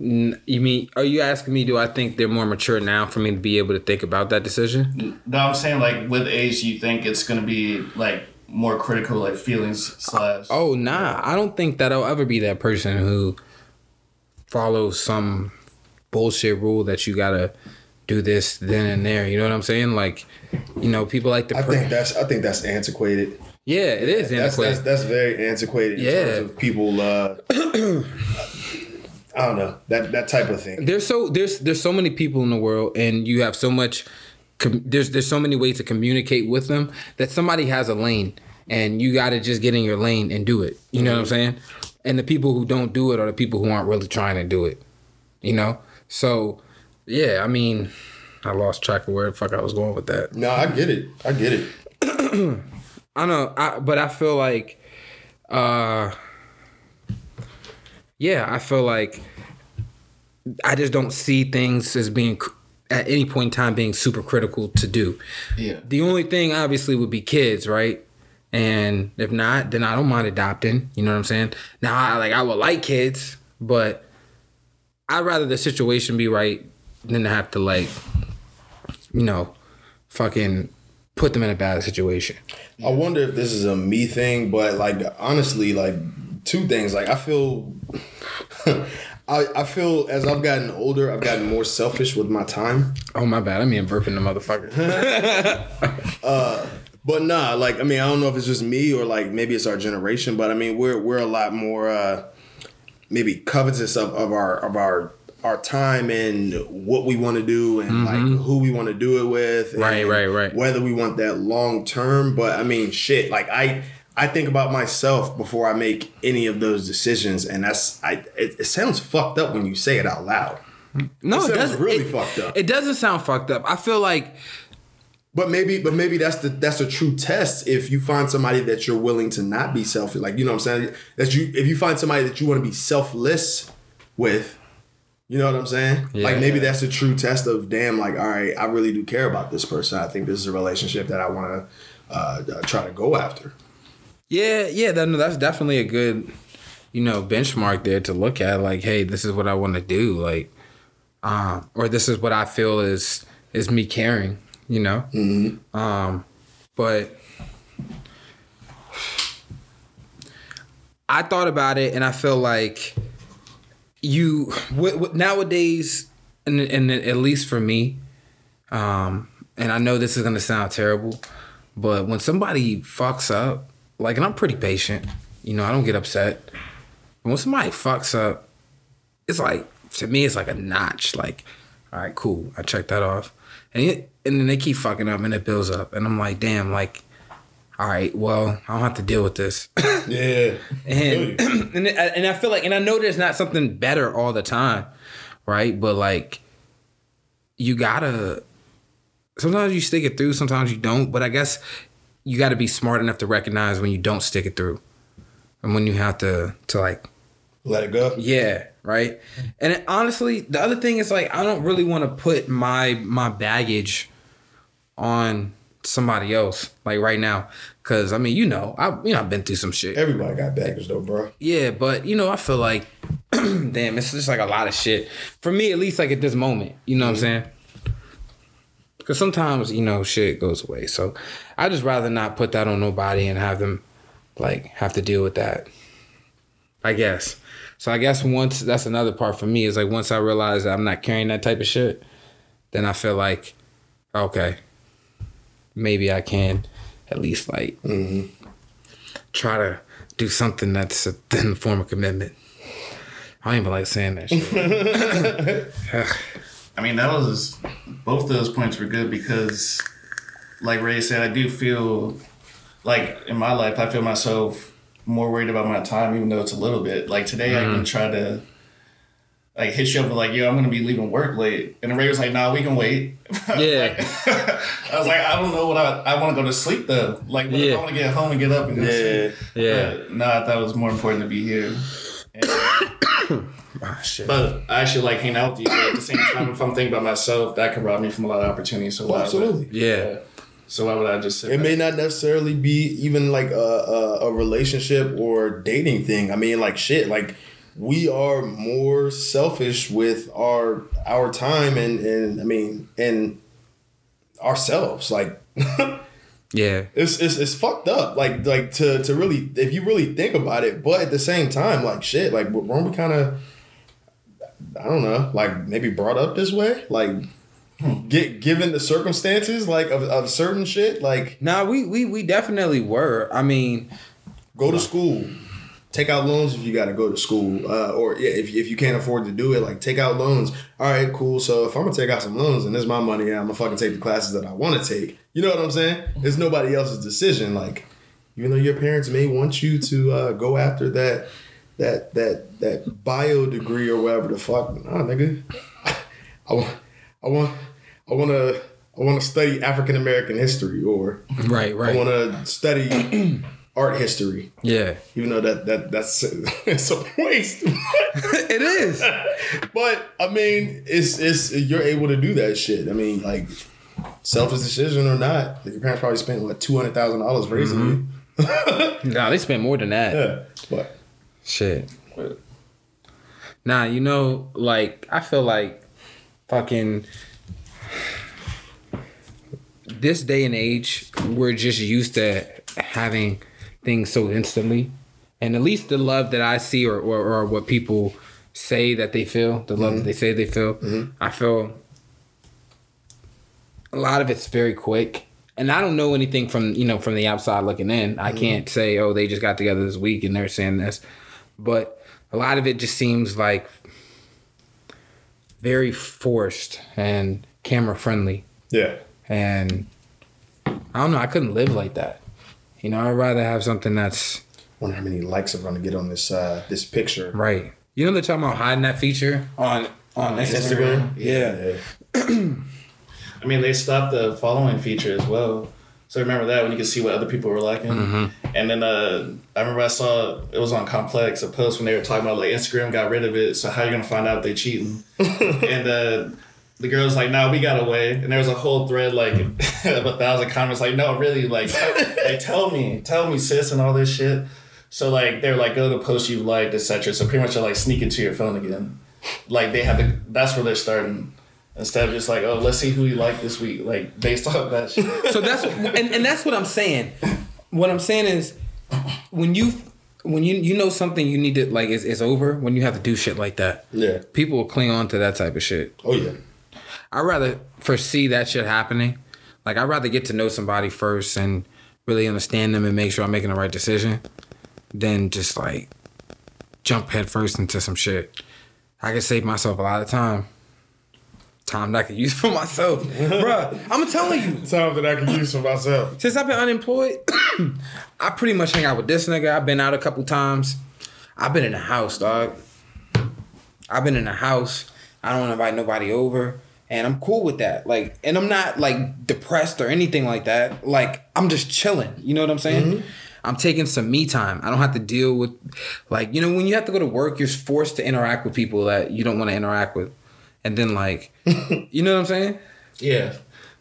Speaker 1: n- you mean are you asking me? Do I think they're more mature now for me to be able to think about that decision?
Speaker 2: No, I'm saying like with age, you think it's gonna be like more critical, like feelings slash.
Speaker 1: Oh nah, I don't think that I'll ever be that person who follows some bullshit rule that you gotta do this then and there. You know what I'm saying? Like, you know, people like to.
Speaker 3: I
Speaker 1: pre-
Speaker 3: think that's I think that's antiquated.
Speaker 1: yeah, it is
Speaker 3: That's,
Speaker 1: antiquated.
Speaker 3: that's that's very antiquated in
Speaker 1: Yeah.
Speaker 3: terms of people. Uh, I don't know that that type of thing.
Speaker 1: there's so there's there's so many people in the world and you have so much com- there's there's so many ways to communicate with them that somebody has a lane and you got to just get in your lane and do it you know what i'm saying and the people who don't do it are the people who aren't really trying to do it you know so yeah i mean i lost track of where the fuck i was going with that
Speaker 3: No, I get it. I get it.
Speaker 1: I know, I, but I feel like, uh, yeah, I feel like I just don't see things as being at any point in time being super critical to do.
Speaker 2: Yeah.
Speaker 1: The only thing obviously would be kids, right? And if not, then I don't mind adopting. You know what I'm saying? Now, I like I would like kids, but I'd rather the situation be right than to have to like, you know, fucking put them in a bad situation.
Speaker 3: I wonder if this is a me thing, but like honestly, like two things. Like I feel, I I feel as I've gotten older, I've gotten more selfish with my time.
Speaker 1: Oh my bad. I mean burping the motherfucker.
Speaker 3: But nah, like I mean, I don't know if it's just me or like maybe it's our generation, but I mean, we're we're a lot more uh maybe covetous of, of our of our our time and what we want to do and like who we want to do it with.
Speaker 1: Right, right, right.
Speaker 3: Whether we want that long term, but I mean, shit. Like I I think about myself before I make any of those decisions, and that's I. It, it sounds fucked up when you say it out loud.
Speaker 1: No,
Speaker 3: It
Speaker 1: it
Speaker 3: sounds
Speaker 1: doesn't.
Speaker 3: really
Speaker 1: it,
Speaker 3: fucked up.
Speaker 1: It doesn't sound fucked up. I feel like
Speaker 3: But maybe, but maybe that's the that's a true test. If you find somebody that you're willing to not be selfish, like you know what I'm saying, that you if you find somebody that you want to be selfless with, you know what I'm saying. Like
Speaker 1: Yeah.
Speaker 3: maybe that's a true test of damn, like all right, I really do care about this person. I think this is a relationship that I want to uh, uh, try to go after.
Speaker 1: Yeah, yeah, that, no, that's definitely a good, you know, benchmark there to look at. Like, hey, this is what I want to do, like, um, or this is what I feel is is me caring, you know. Mm-hmm. Um, but I thought about it, and I feel like you w- w- nowadays, and, and at least for me, um, and I know this is gonna sound terrible, but when somebody fucks up, like, and I'm pretty patient, you know, I don't get upset. But when somebody fucks up, it's like to me, it's like a notch. Like, all right, cool, I checked that off, and it, and then they keep fucking up, and it builds up, and I'm like, damn, like, all right, well, I don't have to deal with this.
Speaker 3: Yeah,
Speaker 1: and and and I feel like, and I know there's not something better all the time, right? But like, you gotta. Sometimes you stick it through, sometimes you don't. But I guess you got to be smart enough to recognize when you don't stick it through, and when you have to to like
Speaker 3: let it go.
Speaker 1: yeah, right. And it- honestly, the other thing is like I don't really want to put my my baggage on somebody else like right now Cause I mean, you know, I you know I've been through some shit.
Speaker 3: Everybody got baggage though, bro.
Speaker 1: Yeah, but you know, I feel like, damn, it's just like a lot of shit for me, at least like at this moment. You know what I'm mm-hmm. saying? Because sometimes you know shit goes away, so I just rather not put that on nobody and have them like have to deal with that. I guess. So I guess once that's another part for me is like once I realize that I'm not carrying that type of shit, then I feel like, okay, maybe I can at least like mm-hmm. try to do something that's a, in the form of commitment. I don't even like saying that shit.
Speaker 2: I mean, that was both those points were good because, like Ray said, I do feel like in my life, I feel myself more worried about my time, even though it's a little bit. Like today, I can mm-hmm. try to like hit you up with like, yo, I'm gonna be leaving work late, and Ray was like, nah, we can wait.
Speaker 1: Yeah.
Speaker 2: I was like, I don't know what I I want to go to sleep though. Like, what if
Speaker 1: Yeah.
Speaker 2: I want to get home and get up and go
Speaker 3: Yeah.
Speaker 2: sleep?
Speaker 1: Yeah.
Speaker 2: But, no, I thought it was more important to be here. And-
Speaker 1: Ah, shit.
Speaker 2: but I actually like hanging out with you. But at the same time, if I'm thinking about myself, that could rob me from a lot of opportunities. So why would-
Speaker 3: Absolutely.
Speaker 1: Yeah.
Speaker 2: So why would I just sit
Speaker 3: It
Speaker 2: back?
Speaker 3: may not necessarily be even like a, a, a relationship or dating thing. I mean, like shit, like we are more selfish with our our time and and I mean and ourselves. Like
Speaker 1: Yeah.
Speaker 3: it's it's it's fucked up. Like like to to really if you really think about it, but at the same time, like shit, like weren't we kind of I don't know, like maybe brought up this way, like. Get given the circumstances like of, of certain shit? Like
Speaker 1: Nah, we we we definitely were. I mean,
Speaker 3: go to school. Take out loans if you got to go to school uh, or yeah if, if you can't afford to do it like take out loans. All right cool. So if i'm gonna take out some loans and it's my money and i'm gonna fucking take the classes that i want to take. You know what i'm saying? It's nobody else's decision. Like even though your parents may want you to uh, go after that that that that bio degree or whatever the fuck nah nigga i want i want i want to I want to study African American history, or
Speaker 1: right, right.
Speaker 3: I want to study art history
Speaker 1: yeah.
Speaker 3: even though that that that's it's a waste.
Speaker 1: it is.
Speaker 3: but I mean, it's it's you're able to do that shit. I mean, like selfish decision or not, like, your parents probably spent what two hundred thousand dollars raising mm-hmm. you.
Speaker 1: Nah, they spent more than that.
Speaker 3: Yeah, but
Speaker 1: Shit. Nah, you know, like I feel like fucking this day and age, we're just used to having things so instantly. And at least the love that I see or, or, or what people say that they feel, the love that mm-hmm. they say they feel, mm-hmm. I feel a lot of it's very quick. And I don't know anything from, you know, from the outside looking in. I mm-hmm. can't say, oh, they just got together this week and they're saying this. But a lot of it just seems like very forced and camera friendly.
Speaker 3: yeah,
Speaker 1: And I don't know, I couldn't live like that. You know, I'd rather have something that's
Speaker 3: wonder how many likes I'm gonna get on this uh this picture.
Speaker 1: right. You know they're talking about hiding that feature on on Instagram.
Speaker 3: Instagram?
Speaker 1: Yeah.
Speaker 2: I mean, they stopped the following feature as well. So remember that when you could see what other people were liking. And then uh, I remember I saw it was on Complex a post when they were talking about like Instagram got rid of it. So how you gonna find out if they cheating? and uh, the girl's like, "No, we got away." And there was a whole thread like of a thousand comments like, "No, really, like, like tell me, tell me, sis, and all this shit." So like they're like, "Go to post you liked, etc." So pretty much they're like sneak into your phone again. Like they have to. That's where they're starting. Instead of just like, oh, let's see who you like this week, like based off that shit.
Speaker 1: So that's and, and that's what I'm saying. What I'm saying is when you when you you know something you need to like is, is over when you have to do shit like that.
Speaker 3: Yeah.
Speaker 1: People will cling on to that type of shit.
Speaker 3: Oh yeah.
Speaker 1: I'd rather foresee that shit happening. Like I'd rather get to know somebody first and really understand them and make sure I'm making the right decision than just like jump headfirst into some shit. I can save myself a lot of time. Time that I could use for myself. Bruh, I'm telling you.
Speaker 3: Time that I can use for myself.
Speaker 1: Since I've been unemployed, I pretty much hang out with this nigga. I've been out a couple times. I've been in the house, dog. I've been in the house. I don't want to invite nobody over. And I'm cool with that. Like, and I'm not like depressed or anything like that. Like, I'm just chilling. You know what I'm saying? Mm-hmm. I'm taking some me time. I don't have to deal with, like, you know, when you have to go to work, you're forced to interact with people that you don't want to interact with. And then, like, you know what I'm saying?
Speaker 2: Yeah.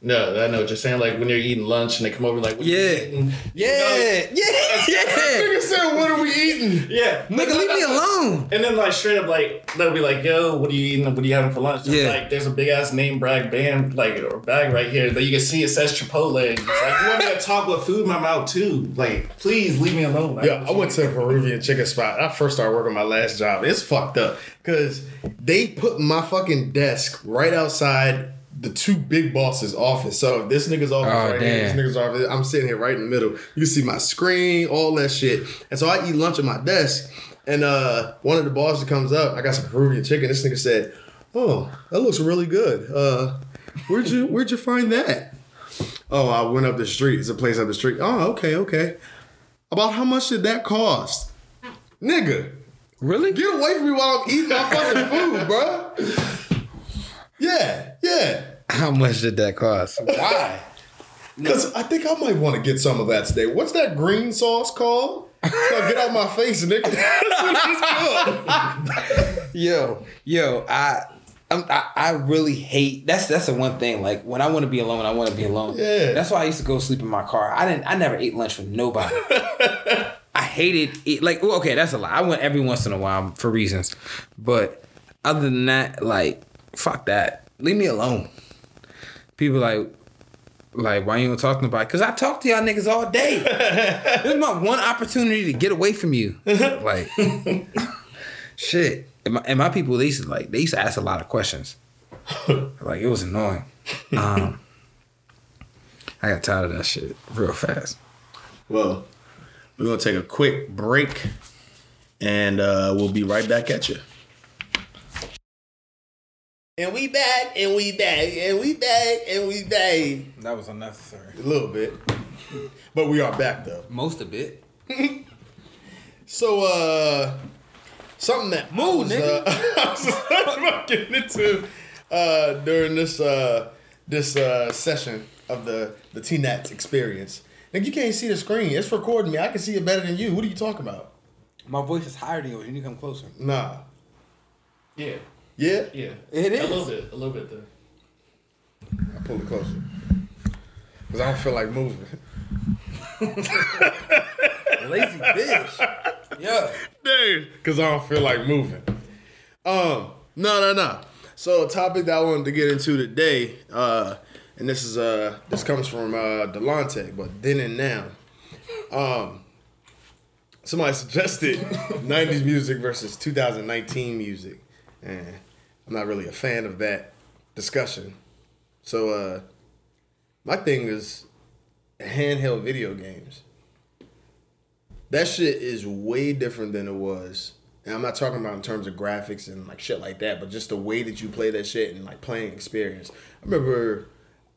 Speaker 2: No, I know what you're saying. Like when you're eating lunch and they come over, like, what you
Speaker 1: Yeah.
Speaker 2: eating?
Speaker 1: Yeah, yeah, yeah.
Speaker 3: Nigga said, "What are we eating?"
Speaker 2: Yeah.
Speaker 1: Nigga, leave me alone.
Speaker 2: And then like straight up like they'll be like, "Yo, what are you eating? What are you having for lunch?" There's,
Speaker 1: Yeah.
Speaker 2: Like there's a big ass name brag band like or bag right here that you can see it says Chipotle. It's like you want me to talk with food in my mouth too? Like please leave me alone. Like,
Speaker 3: Yeah, I went to a Peruvian chicken spot. I first started working my last job. It's fucked up because they put my fucking desk right outside the two big bosses' office. So if this nigga's office
Speaker 1: Oh,
Speaker 3: right here, this nigga's office, I'm sitting here right in the middle. You can see my screen, all that shit. And so I eat lunch at my desk, and uh, one of the bosses comes up. I got some Peruvian chicken. This nigga said, "Oh, that looks really good. Uh, where'd you where'd you find that?" Oh, I went up the street. It's a place up the street. Oh, okay, okay. About how much did that cost? Nigga,
Speaker 1: Really?
Speaker 3: get away from me while I'm eating my fucking food, bro. Yeah, yeah.
Speaker 1: How much did that cost? Why?
Speaker 3: Because I think I might want to get some of that today. What's that green sauce called? So get out my face, nigga. That's what it's.
Speaker 1: Yo, yo, I. I'm, I, I really hate that's that's the one thing like when I want to be alone I want to be alone
Speaker 3: Yeah.
Speaker 1: that's why I used to go sleep in my car I didn't I never ate lunch with nobody I hated it like well, okay that's a lie I went every once in a while for reasons but other than that like fuck that leave me alone. People like like why you don't talk to because I talk to y'all niggas all day. This is my one opportunity to get away from you. Like shit. And my, and my people they used to like they used to ask a lot of questions. Like it was annoying. Um I got tired of that shit real fast.
Speaker 3: Well, we're gonna take a quick break, and uh, we'll be right back at you. And we back, and we back, and we back, and we back.
Speaker 1: that was unnecessary
Speaker 3: A little bit, but we are back though.
Speaker 1: most of it
Speaker 3: So, uh, something that
Speaker 1: Move,
Speaker 3: I was, uh, I was about getting into uh, during this uh, this uh, session of the the TNATS experience. Like you can't see the screen; it's recording me. I can see it better than you. What are you talking about?
Speaker 1: my voice is higher than yours you need to come closer
Speaker 3: Nah.
Speaker 2: Yeah,
Speaker 3: Yeah.
Speaker 2: yeah.
Speaker 1: It
Speaker 2: A little bit, a little bit though.
Speaker 3: I pull it closer because I don't feel like moving.
Speaker 1: lazy bitch yeah
Speaker 3: Dude, because I don't feel like moving. Um, no, no, no. So, a topic that I wanted to get into today, uh, and this is uh, this comes from uh, Delonte, but then and now. Um, somebody suggested '90s music versus 2019 music, and I'm not really a fan of that discussion. So, uh, my thing is handheld video games that shit is way different than it was. And I'm not talking about in terms of graphics and like shit like that, but just the way that you play that shit and like playing experience. I remember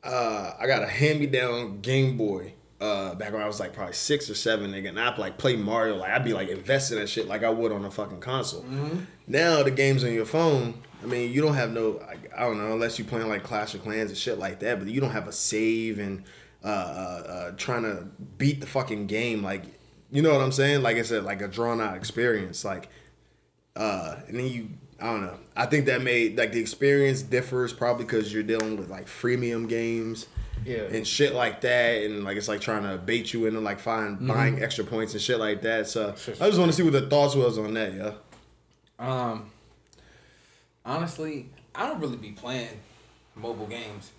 Speaker 3: uh, I got a hand me down Game Boy uh, back when I was like probably six or seven, nigga, and I'd like play Mario, like I'd be like invested in shit like I would on a fucking console. Now the games on your phone, I mean, you don't have no, I, I don't know, unless you're playing like Clash of Clans and shit like that, but you don't have a save and uh, uh, uh, trying to beat the fucking game like you know what I'm saying? Like I said, like a drawn out experience. Like, uh, and then you, I don't know. I think that made like the experience differs probably because you're dealing with like freemium games
Speaker 2: Yeah.
Speaker 3: and shit like that, and like it's like trying to bait you into like find buying extra points and shit like that. So I just want to see what the thoughts was on that, yeah.
Speaker 1: Um, honestly, I don't really be playing mobile games,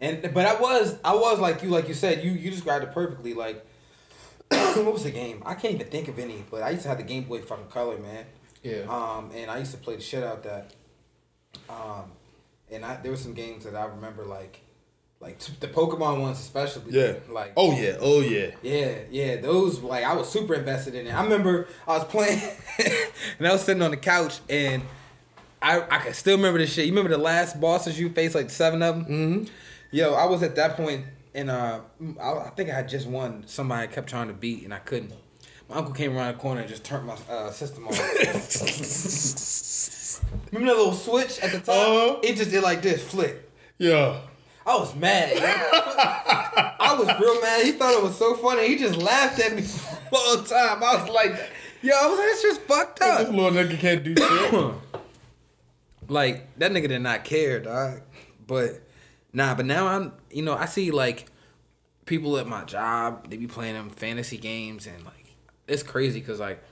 Speaker 1: and but I was I was like you like you said you you described it perfectly. Like, what was the game? I can't even think of any. But I used to have the Game Boy fucking Color, man.
Speaker 2: Yeah.
Speaker 1: Um, and I used to play the shit out that. Um, and I there were some games that I remember like, like t- the Pokemon ones especially.
Speaker 3: Yeah.
Speaker 1: Like.
Speaker 3: Oh yeah. Oh yeah.
Speaker 1: Yeah, yeah, those like I was super invested in it. I remember I was playing and I was sitting on the couch and I I can still remember this shit. You remember the last bosses you faced, like seven of them? Mm-hmm. Yo, I was at that point and uh, I, I think I had just won. Somebody I kept trying to beat and I couldn't. My uncle came around the corner and just turned my uh, system on. remember that little switch at the top?
Speaker 3: Uh-huh.
Speaker 1: It just did like this, flip.
Speaker 3: Yeah.
Speaker 1: I was mad. I was real mad. He thought it was so funny. He just laughed at me for a long time. I was like, yo, I was like, that's just fucked up.
Speaker 3: This little nigga can't do shit.
Speaker 1: Like, that nigga did not care, dog. But Nah, but now I'm, you know, I see like people at my job, they be playing them fantasy games and like it's crazy because like,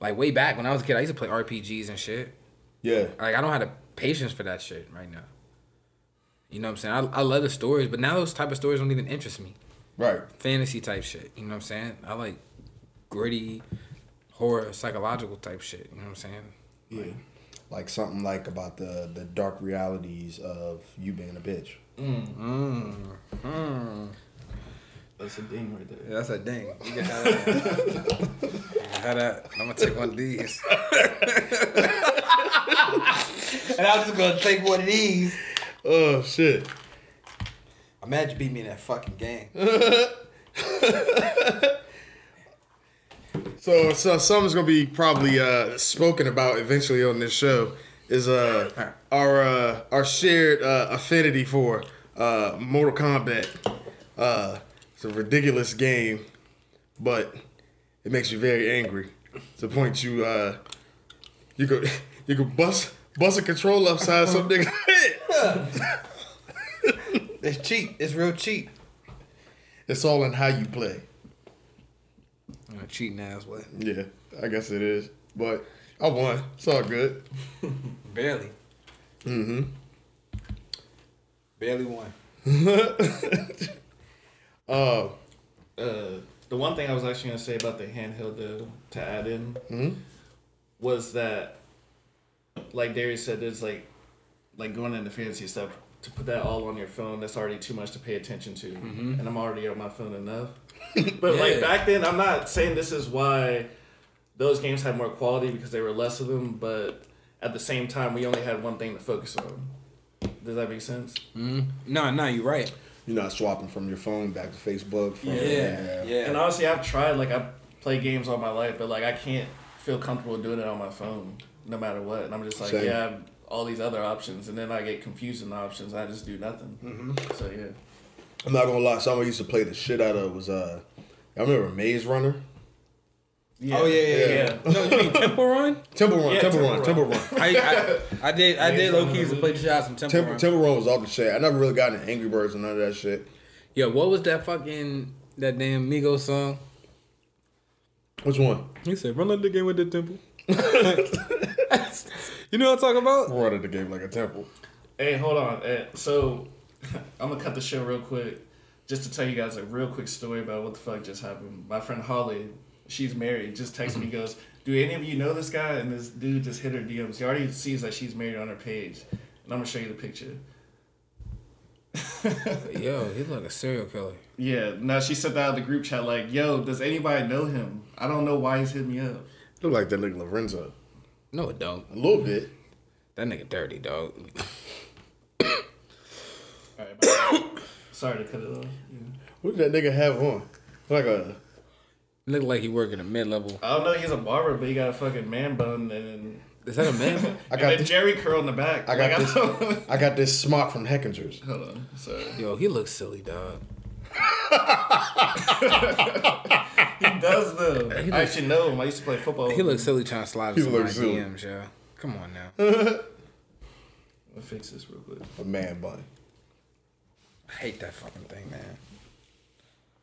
Speaker 1: like way back when I was a kid, I used to play RPGs and shit.
Speaker 3: Yeah.
Speaker 1: Like I don't have the patience for that shit right now. You know what I'm saying? I, I love the stories, but now those type of stories don't even interest me.
Speaker 3: Right.
Speaker 1: Fantasy type shit. You know what I'm saying? I like gritty, horror, psychological type shit. You know what I'm saying?
Speaker 2: Yeah.
Speaker 3: Like something like about the the dark realities of you being a bitch.
Speaker 1: Mm. Mm.
Speaker 2: That's a ding right there.
Speaker 1: Yeah, that's a ding. You can that. You can that. I'm gonna take one of these. and I'm just gonna take one of these.
Speaker 3: Oh shit.
Speaker 1: Imagine you beat me in that fucking game.
Speaker 3: So, so something's gonna be probably uh, spoken about eventually on this show is uh our uh, our shared uh, affinity for uh, Mortal Kombat. Uh, it's a ridiculous game, but it makes you very angry. To the point you uh you could you could bust bust a controller upside some nigga head.
Speaker 1: It's cheap. It's real cheap.
Speaker 3: It's all in how you play.
Speaker 1: I'm a cheating ass way.
Speaker 3: Yeah, I guess it is. But I won. It's all good.
Speaker 1: Barely.
Speaker 3: Mm-hmm.
Speaker 1: Barely won.
Speaker 3: Uh,
Speaker 2: Uh, the one thing I was actually gonna say about the handheld though, to add in
Speaker 3: Mhm.
Speaker 2: was that, like Darius said, there's like, like going into fancy stuff to put that all on your phone. That's already too much to pay attention to, and I'm already on my phone enough. but
Speaker 1: Yeah.
Speaker 2: like back then, I'm not saying this is why those games had more quality because there were less of them, but at the same time, we only had one thing to focus on. Does that make sense?
Speaker 1: Mm. No, no, you're right.
Speaker 3: you're not swapping from your phone back to Facebook. From,
Speaker 1: Yeah, yeah.
Speaker 2: And honestly, I've tried. Like I play games all my life, but like I can't feel comfortable doing it on my phone, no matter what. And I'm just like,
Speaker 3: Same.
Speaker 2: yeah, I have all these other options, and then I get confused in the options. I just do nothing.
Speaker 3: Mm-hmm.
Speaker 2: So yeah.
Speaker 3: I'm not gonna lie. Something I used to play the shit out of was uh, I remember Maze Runner,
Speaker 2: yeah.
Speaker 1: Oh yeah, yeah, yeah. no, you mean Temple Run?
Speaker 3: Temple Run,
Speaker 2: Yeah,
Speaker 3: Temple,
Speaker 2: Temple
Speaker 3: Run,
Speaker 2: Run.
Speaker 3: Temple Run.
Speaker 1: I, I, I did, I did low keys to play the shots from Temple,
Speaker 3: Temple,
Speaker 1: Run.
Speaker 3: Temple Run was all the shit. I never really got into Angry Birds and none of that shit.
Speaker 1: Yo, what was that fucking that damn Migos song?
Speaker 3: Which one?
Speaker 1: He said, "Run like the game with the temple." you know what I'm talking about?
Speaker 3: Running the game like a temple.
Speaker 2: Hey, hold on. So I'm gonna cut the show real quick, just to tell you guys a real quick story about what the fuck just happened. My friend Holly, she's married, just texted me mm-hmm. goes, "Do any of you know this guy?" And this dude just hit her DMs. He already sees that she's married on her page, and I'm gonna show you the picture.
Speaker 1: Yo, he look like a serial killer.
Speaker 2: Yeah, now she sent that out the group chat like, "Yo, does anybody know him? I don't know why he's hitting me up."
Speaker 3: Look like that nigga Lorenzo.
Speaker 1: No, it don't.
Speaker 3: A little bit.
Speaker 1: That nigga dirty, dog.
Speaker 2: All right, bye. sorry to cut it off. Yeah.
Speaker 3: What did that nigga have on? Like a
Speaker 1: Look like he working a mid level.
Speaker 2: I don't know. He's a barber, but he got a fucking man bun and.
Speaker 1: Is that a man?
Speaker 3: Bun?
Speaker 2: I
Speaker 3: got
Speaker 2: then
Speaker 3: this,
Speaker 2: Jheri curl in the back.
Speaker 3: I got
Speaker 2: Like,
Speaker 3: this
Speaker 2: don't-
Speaker 3: I got this smock from Hechinger's.
Speaker 2: Hold on. Sorry.
Speaker 1: Yo, he looks silly, dog.
Speaker 2: He does though.
Speaker 1: He
Speaker 2: I
Speaker 1: looks-
Speaker 2: actually know him. I used to play football.
Speaker 1: He looks silly trying to slide
Speaker 3: He
Speaker 1: into my
Speaker 3: looks silly.
Speaker 1: DMs, yo. Come on now.
Speaker 2: I'll fix this real quick.
Speaker 3: A man bun.
Speaker 1: I hate that fucking thing, man.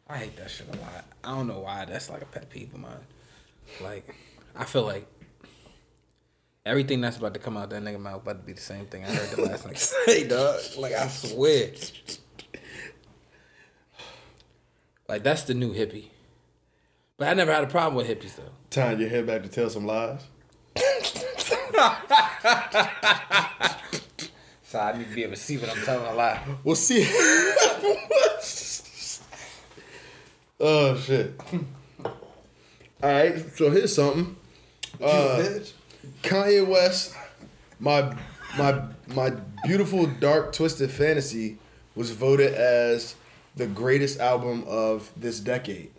Speaker 1: I hate that shit a lot. I don't know why. That's like a pet peeve of mine. Like, I feel like everything that's about to come out that nigga mouth about to be the same thing I heard the last nigga say, dog. Like, I swear. Like, that's the new hippie. But I never had a problem with hippies, though.
Speaker 3: Tying your head back to tell some lies.
Speaker 1: So I need to be able to see what I'm telling a lie.
Speaker 3: We'll see. oh shit. All right, so here's something. Uh, Kanye West, my my my beautiful dark twisted fantasy was voted as the greatest album of this decade.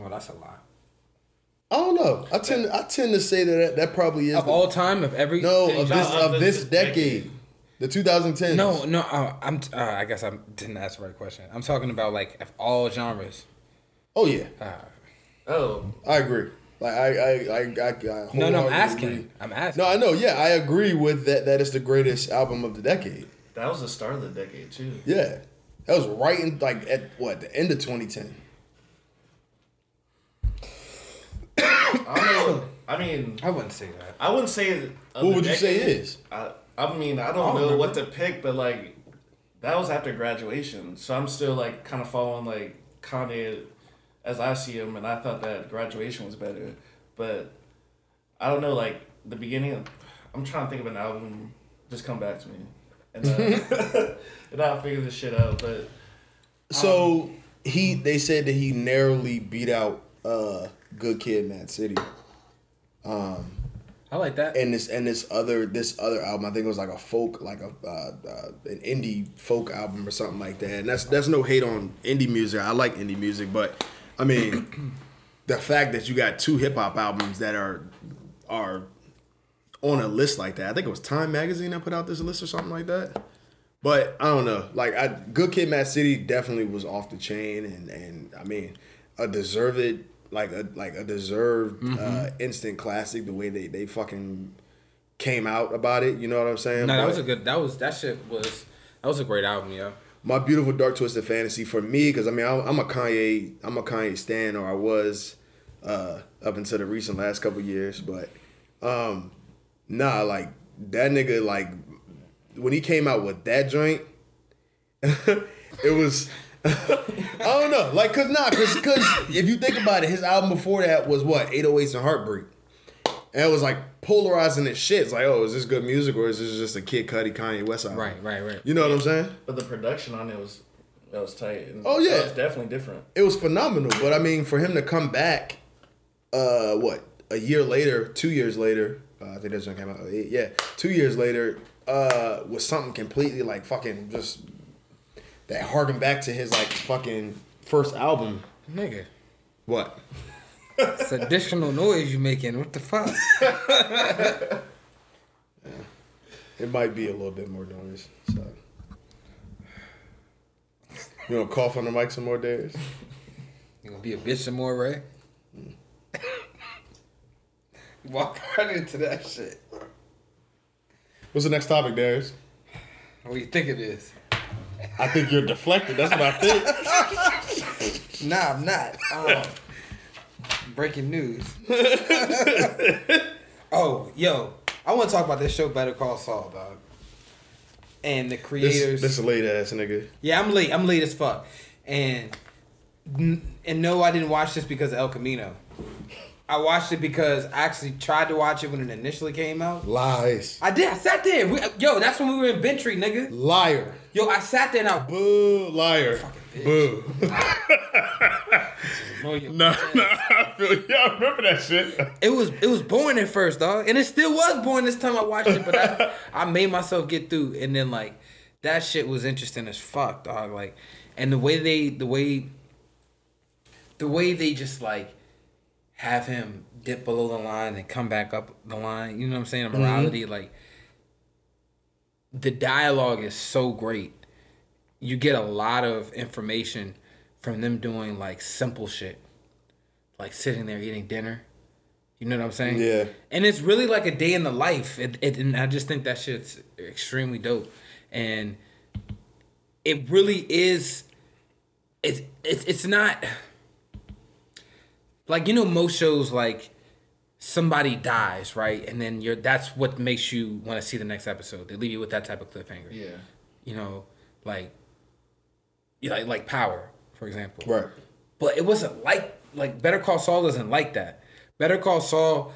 Speaker 1: Oh, that's a lie.
Speaker 3: I don't know. I tend I tend to say that that, that probably is
Speaker 1: Of
Speaker 3: the-
Speaker 1: all time, of every
Speaker 3: no of this
Speaker 2: Of
Speaker 3: of this
Speaker 2: this
Speaker 3: decade, the 2010s.
Speaker 1: No, no, uh, I'm. Uh, I guess I didn't ask the right question. I'm talking about like of all genres.
Speaker 3: Oh yeah,
Speaker 1: Uh,
Speaker 2: Oh,
Speaker 3: I agree. Like I I I, I, I
Speaker 1: no, no, I'm asking.
Speaker 3: agree.
Speaker 1: I'm asking.
Speaker 3: No, I know. Yeah, I agree with that. That is the greatest album of the decade.
Speaker 2: that was the start of the decade too.
Speaker 3: Yeah, That was right in like at what the end of 2010.
Speaker 2: I don't know. I mean,
Speaker 1: I wouldn't say that.
Speaker 2: I wouldn't say. of
Speaker 3: What
Speaker 2: the
Speaker 3: would you say is?
Speaker 2: I, I mean, I don't
Speaker 1: I don't
Speaker 2: know what to pick, but like, that was after graduation, so I'm still like kind of following like Kanye as I see him, and I thought that graduation was better, but I don't know, like the beginning. Of, I'm trying to think of an album. Just come back to me, and uh, and I'll figure this shit out. But
Speaker 3: So he they said that he narrowly beat out uh Good Kid, M.A.A.D City.
Speaker 1: I like that.
Speaker 3: and this and this other this other album, I think it was like a folk, like a uh, uh, an indie folk album or something like that. And that's that's no hate on indie music. I like indie music, but I mean, the fact that you got two hip hop albums that are are on a list like that. I think it was Time Magazine that put out this list or something like that. But I don't know. Like I, Good Kid, M.A.A.D City definitely was off the chain, and and I mean, a deserved like a like a deserved uh, instant classic. The way they they fucking came out about it. You know what I'm saying?
Speaker 1: no, that
Speaker 3: But
Speaker 1: was a good. That was that shit was that was a great album, yo.
Speaker 3: my beautiful dark twisted fantasy for me because I mean I'm, I'm a Kanye I'm a Kanye stan or I was uh, up until the recent last couple years, but um, nah, like that nigga like when he came out with that joint, it was. I don't know, like, cause nah, cause, cause if you think about it, his album before that was what 808s and Heartbreak, and it was like polarizing as shit. It's like, oh, is this good music or is this just a Kid Cudi Kanye West album?
Speaker 1: Right, right, right.
Speaker 3: You know what I'm saying?
Speaker 2: but the production on it was that was tight. And
Speaker 3: Oh, yeah.
Speaker 2: it's definitely different.
Speaker 3: it was phenomenal. But I mean, for him to come back, uh, what a year later, two years later, uh, I think this one came out. Yeah, two years later, uh, was something completely like fucking just that harkened back to his like fucking first album.
Speaker 1: Nigga,
Speaker 3: What?
Speaker 1: it's additional noise you making. What the fuck?
Speaker 3: It might be a little bit more noise. So. You to cough on the mic some more, Darius?
Speaker 1: You gonna be a bitch some more, Ray? Mm. Walk right into that shit.
Speaker 3: What's the next topic, Darius?
Speaker 1: What do you think it is?
Speaker 3: I think you're deflected. That's what I think.
Speaker 1: Nah, I'm not. Um, breaking news. oh, yo, I want to talk about this show, Better Call Saul, dog. And the creators.
Speaker 3: this a late ass nigga.
Speaker 1: Yeah, I'm late. I'm late as fuck. And and no, I didn't watch this because of El Camino. I watched it because I actually tried to watch it when it initially came out.
Speaker 3: Lies.
Speaker 1: I did. I sat there. We, yo, that's when we were in Bentry, nigga.
Speaker 3: Liar.
Speaker 1: Yo, I sat there and I.
Speaker 3: Boo. Liar.
Speaker 1: bitch.
Speaker 3: Boo.
Speaker 1: No,
Speaker 3: no. I feel. Yeah, I remember that shit.
Speaker 1: It was it was boring at first, dog, and it still was boring this time I watched it. But I, I made myself get through, and then like that shit was interesting as fuck, dog. Like, and the way they the way the way they just like have him dip below the line and come back up the line. You know what I'm saying? The mm-hmm. morality, like the dialogue is so great. You get a lot of information from them doing like simple shit, like sitting there eating dinner. You know what I'm saying?
Speaker 3: Yeah.
Speaker 1: And it's really like a day in the life. It, it, and I just think that shit's extremely dope. And it really is. It's it's it's not like you know most shows like somebody dies right, and then you're that's what makes you want to see the next episode. They leave you with that type of cliffhanger.
Speaker 2: Yeah.
Speaker 1: You know, like, you like like Power, for example.
Speaker 3: Right.
Speaker 1: But it wasn't like like Better Call Saul doesn't like that. Better Call Saul,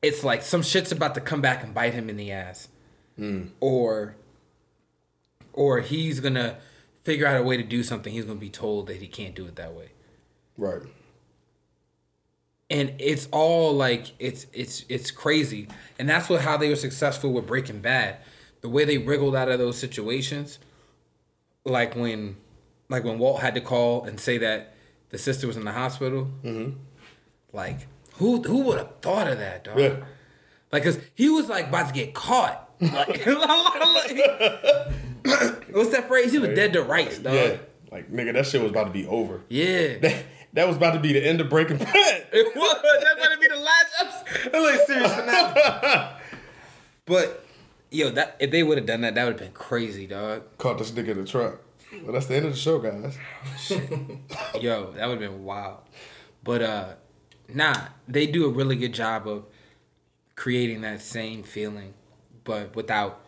Speaker 1: it's like some shit's about to come back and bite him in the ass, hmm. or or he's gonna figure out a way to do something. He's gonna be told that he can't do it that way,
Speaker 3: Right.
Speaker 1: And it's all like it's it's it's crazy. And that's what how they were successful with Breaking Bad, the way they wriggled out of those situations, like when like when Walt had to call and say that the sister was in the hospital. Mm-hmm. Like who who would have thought of that, dog?
Speaker 3: Yeah.
Speaker 1: Like, cause he was like about to get caught. Like, what's that phrase? He was dead to rights, dog.
Speaker 3: Yeah. Like nigga, that shit was about to be over.
Speaker 1: Yeah.
Speaker 3: That, was about to be the end of Breaking Bad.
Speaker 1: It was. That's gonna be the last episode. Like serious finale. but yo, that if they would have done that, that would have been crazy, dog.
Speaker 3: Caught this nigga in the truck. Well, that's the end of the show, guys.
Speaker 1: Yo, that would have been wild. But uh nah, they do a really good job of creating that same feeling, but without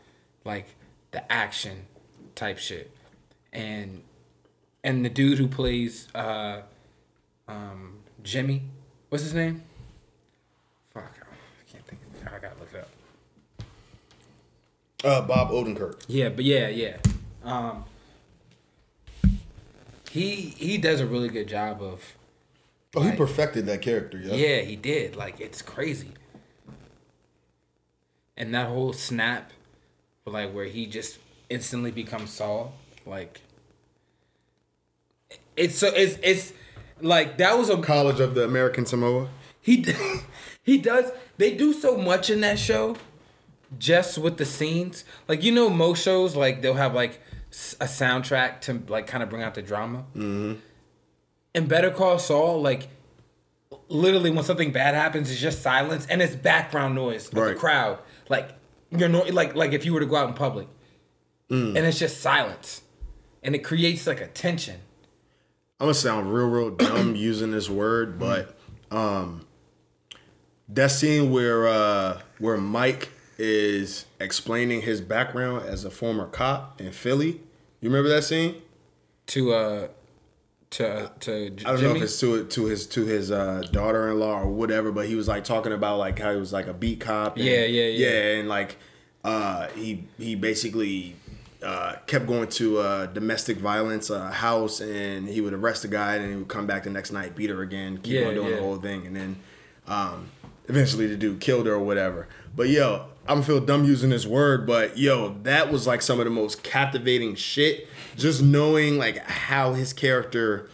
Speaker 1: like the action type shit. And and the dude who plays uh um Jimmy, what's his name? Fuck, I can't think of it. I gotta look it up.
Speaker 3: Uh, Bob Odenkirk.
Speaker 1: Yeah, but yeah, yeah. Um, he he does a really good job of.
Speaker 3: Oh, he perfected that character, yeah.
Speaker 1: Yeah, he did. Like it's crazy. And that whole snap, like where he just instantly becomes Saul, like it's so it's it's like that was a
Speaker 3: College of the American Samoa.
Speaker 1: he he does they do so much in that show just with the scenes like you know most shows like they'll have like a soundtrack to like kind of bring out the drama mm-hmm. and better call saul like literally when something bad happens it's just silence and it's background noise of
Speaker 3: Right.
Speaker 1: the crowd like you're no like like if you were to go out in public and it's just silence and it creates like a tension
Speaker 3: I'm gonna sound real, real dumb using this word, but um, that scene where uh, where Mike is explaining his background as a former cop in Philly. You remember that scene?
Speaker 1: to uh to to J-
Speaker 3: I don't
Speaker 1: Jimmy?
Speaker 3: know if it's to to his to his uh, daughter-in-law or whatever, but he was like talking about like how he was like a beat cop. And,
Speaker 1: Yeah, yeah, yeah.
Speaker 3: yeah, and like uh, he he basically uh, kept going to uh, domestic violence uh, house, and he would arrest the guy, and then he would come back the next night, beat her again, keep
Speaker 1: Yeah,
Speaker 3: on doing
Speaker 1: yeah.
Speaker 3: the whole thing, and then um, eventually the dude killed her or whatever. But yo, I'm feel dumb using this word, but yo, that was like some of the most captivating shit. Just knowing like how his character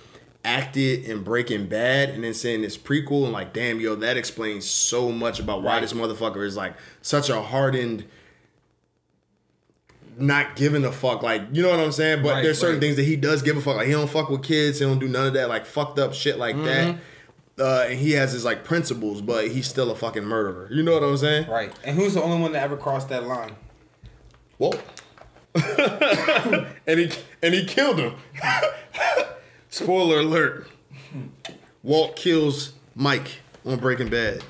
Speaker 3: acted in Breaking Bad, and then seeing this prequel, and like, damn, yo, that explains so much about why
Speaker 1: Right.
Speaker 3: this motherfucker is like such a hardened. Not giving a fuck, like you know what I'm saying, but
Speaker 1: Right,
Speaker 3: there's certain
Speaker 1: right.
Speaker 3: things that he does give a fuck. Like he don't fuck with kids, he don't do none of that, like fucked up shit like that. Uh, and he has his like principles, but he's still a fucking murderer. You know what I'm saying?
Speaker 1: Right. And who's the only one that ever crossed that line?
Speaker 3: Well, and he and he killed him. Spoiler alert: Walt kills Mike on Breaking Bad.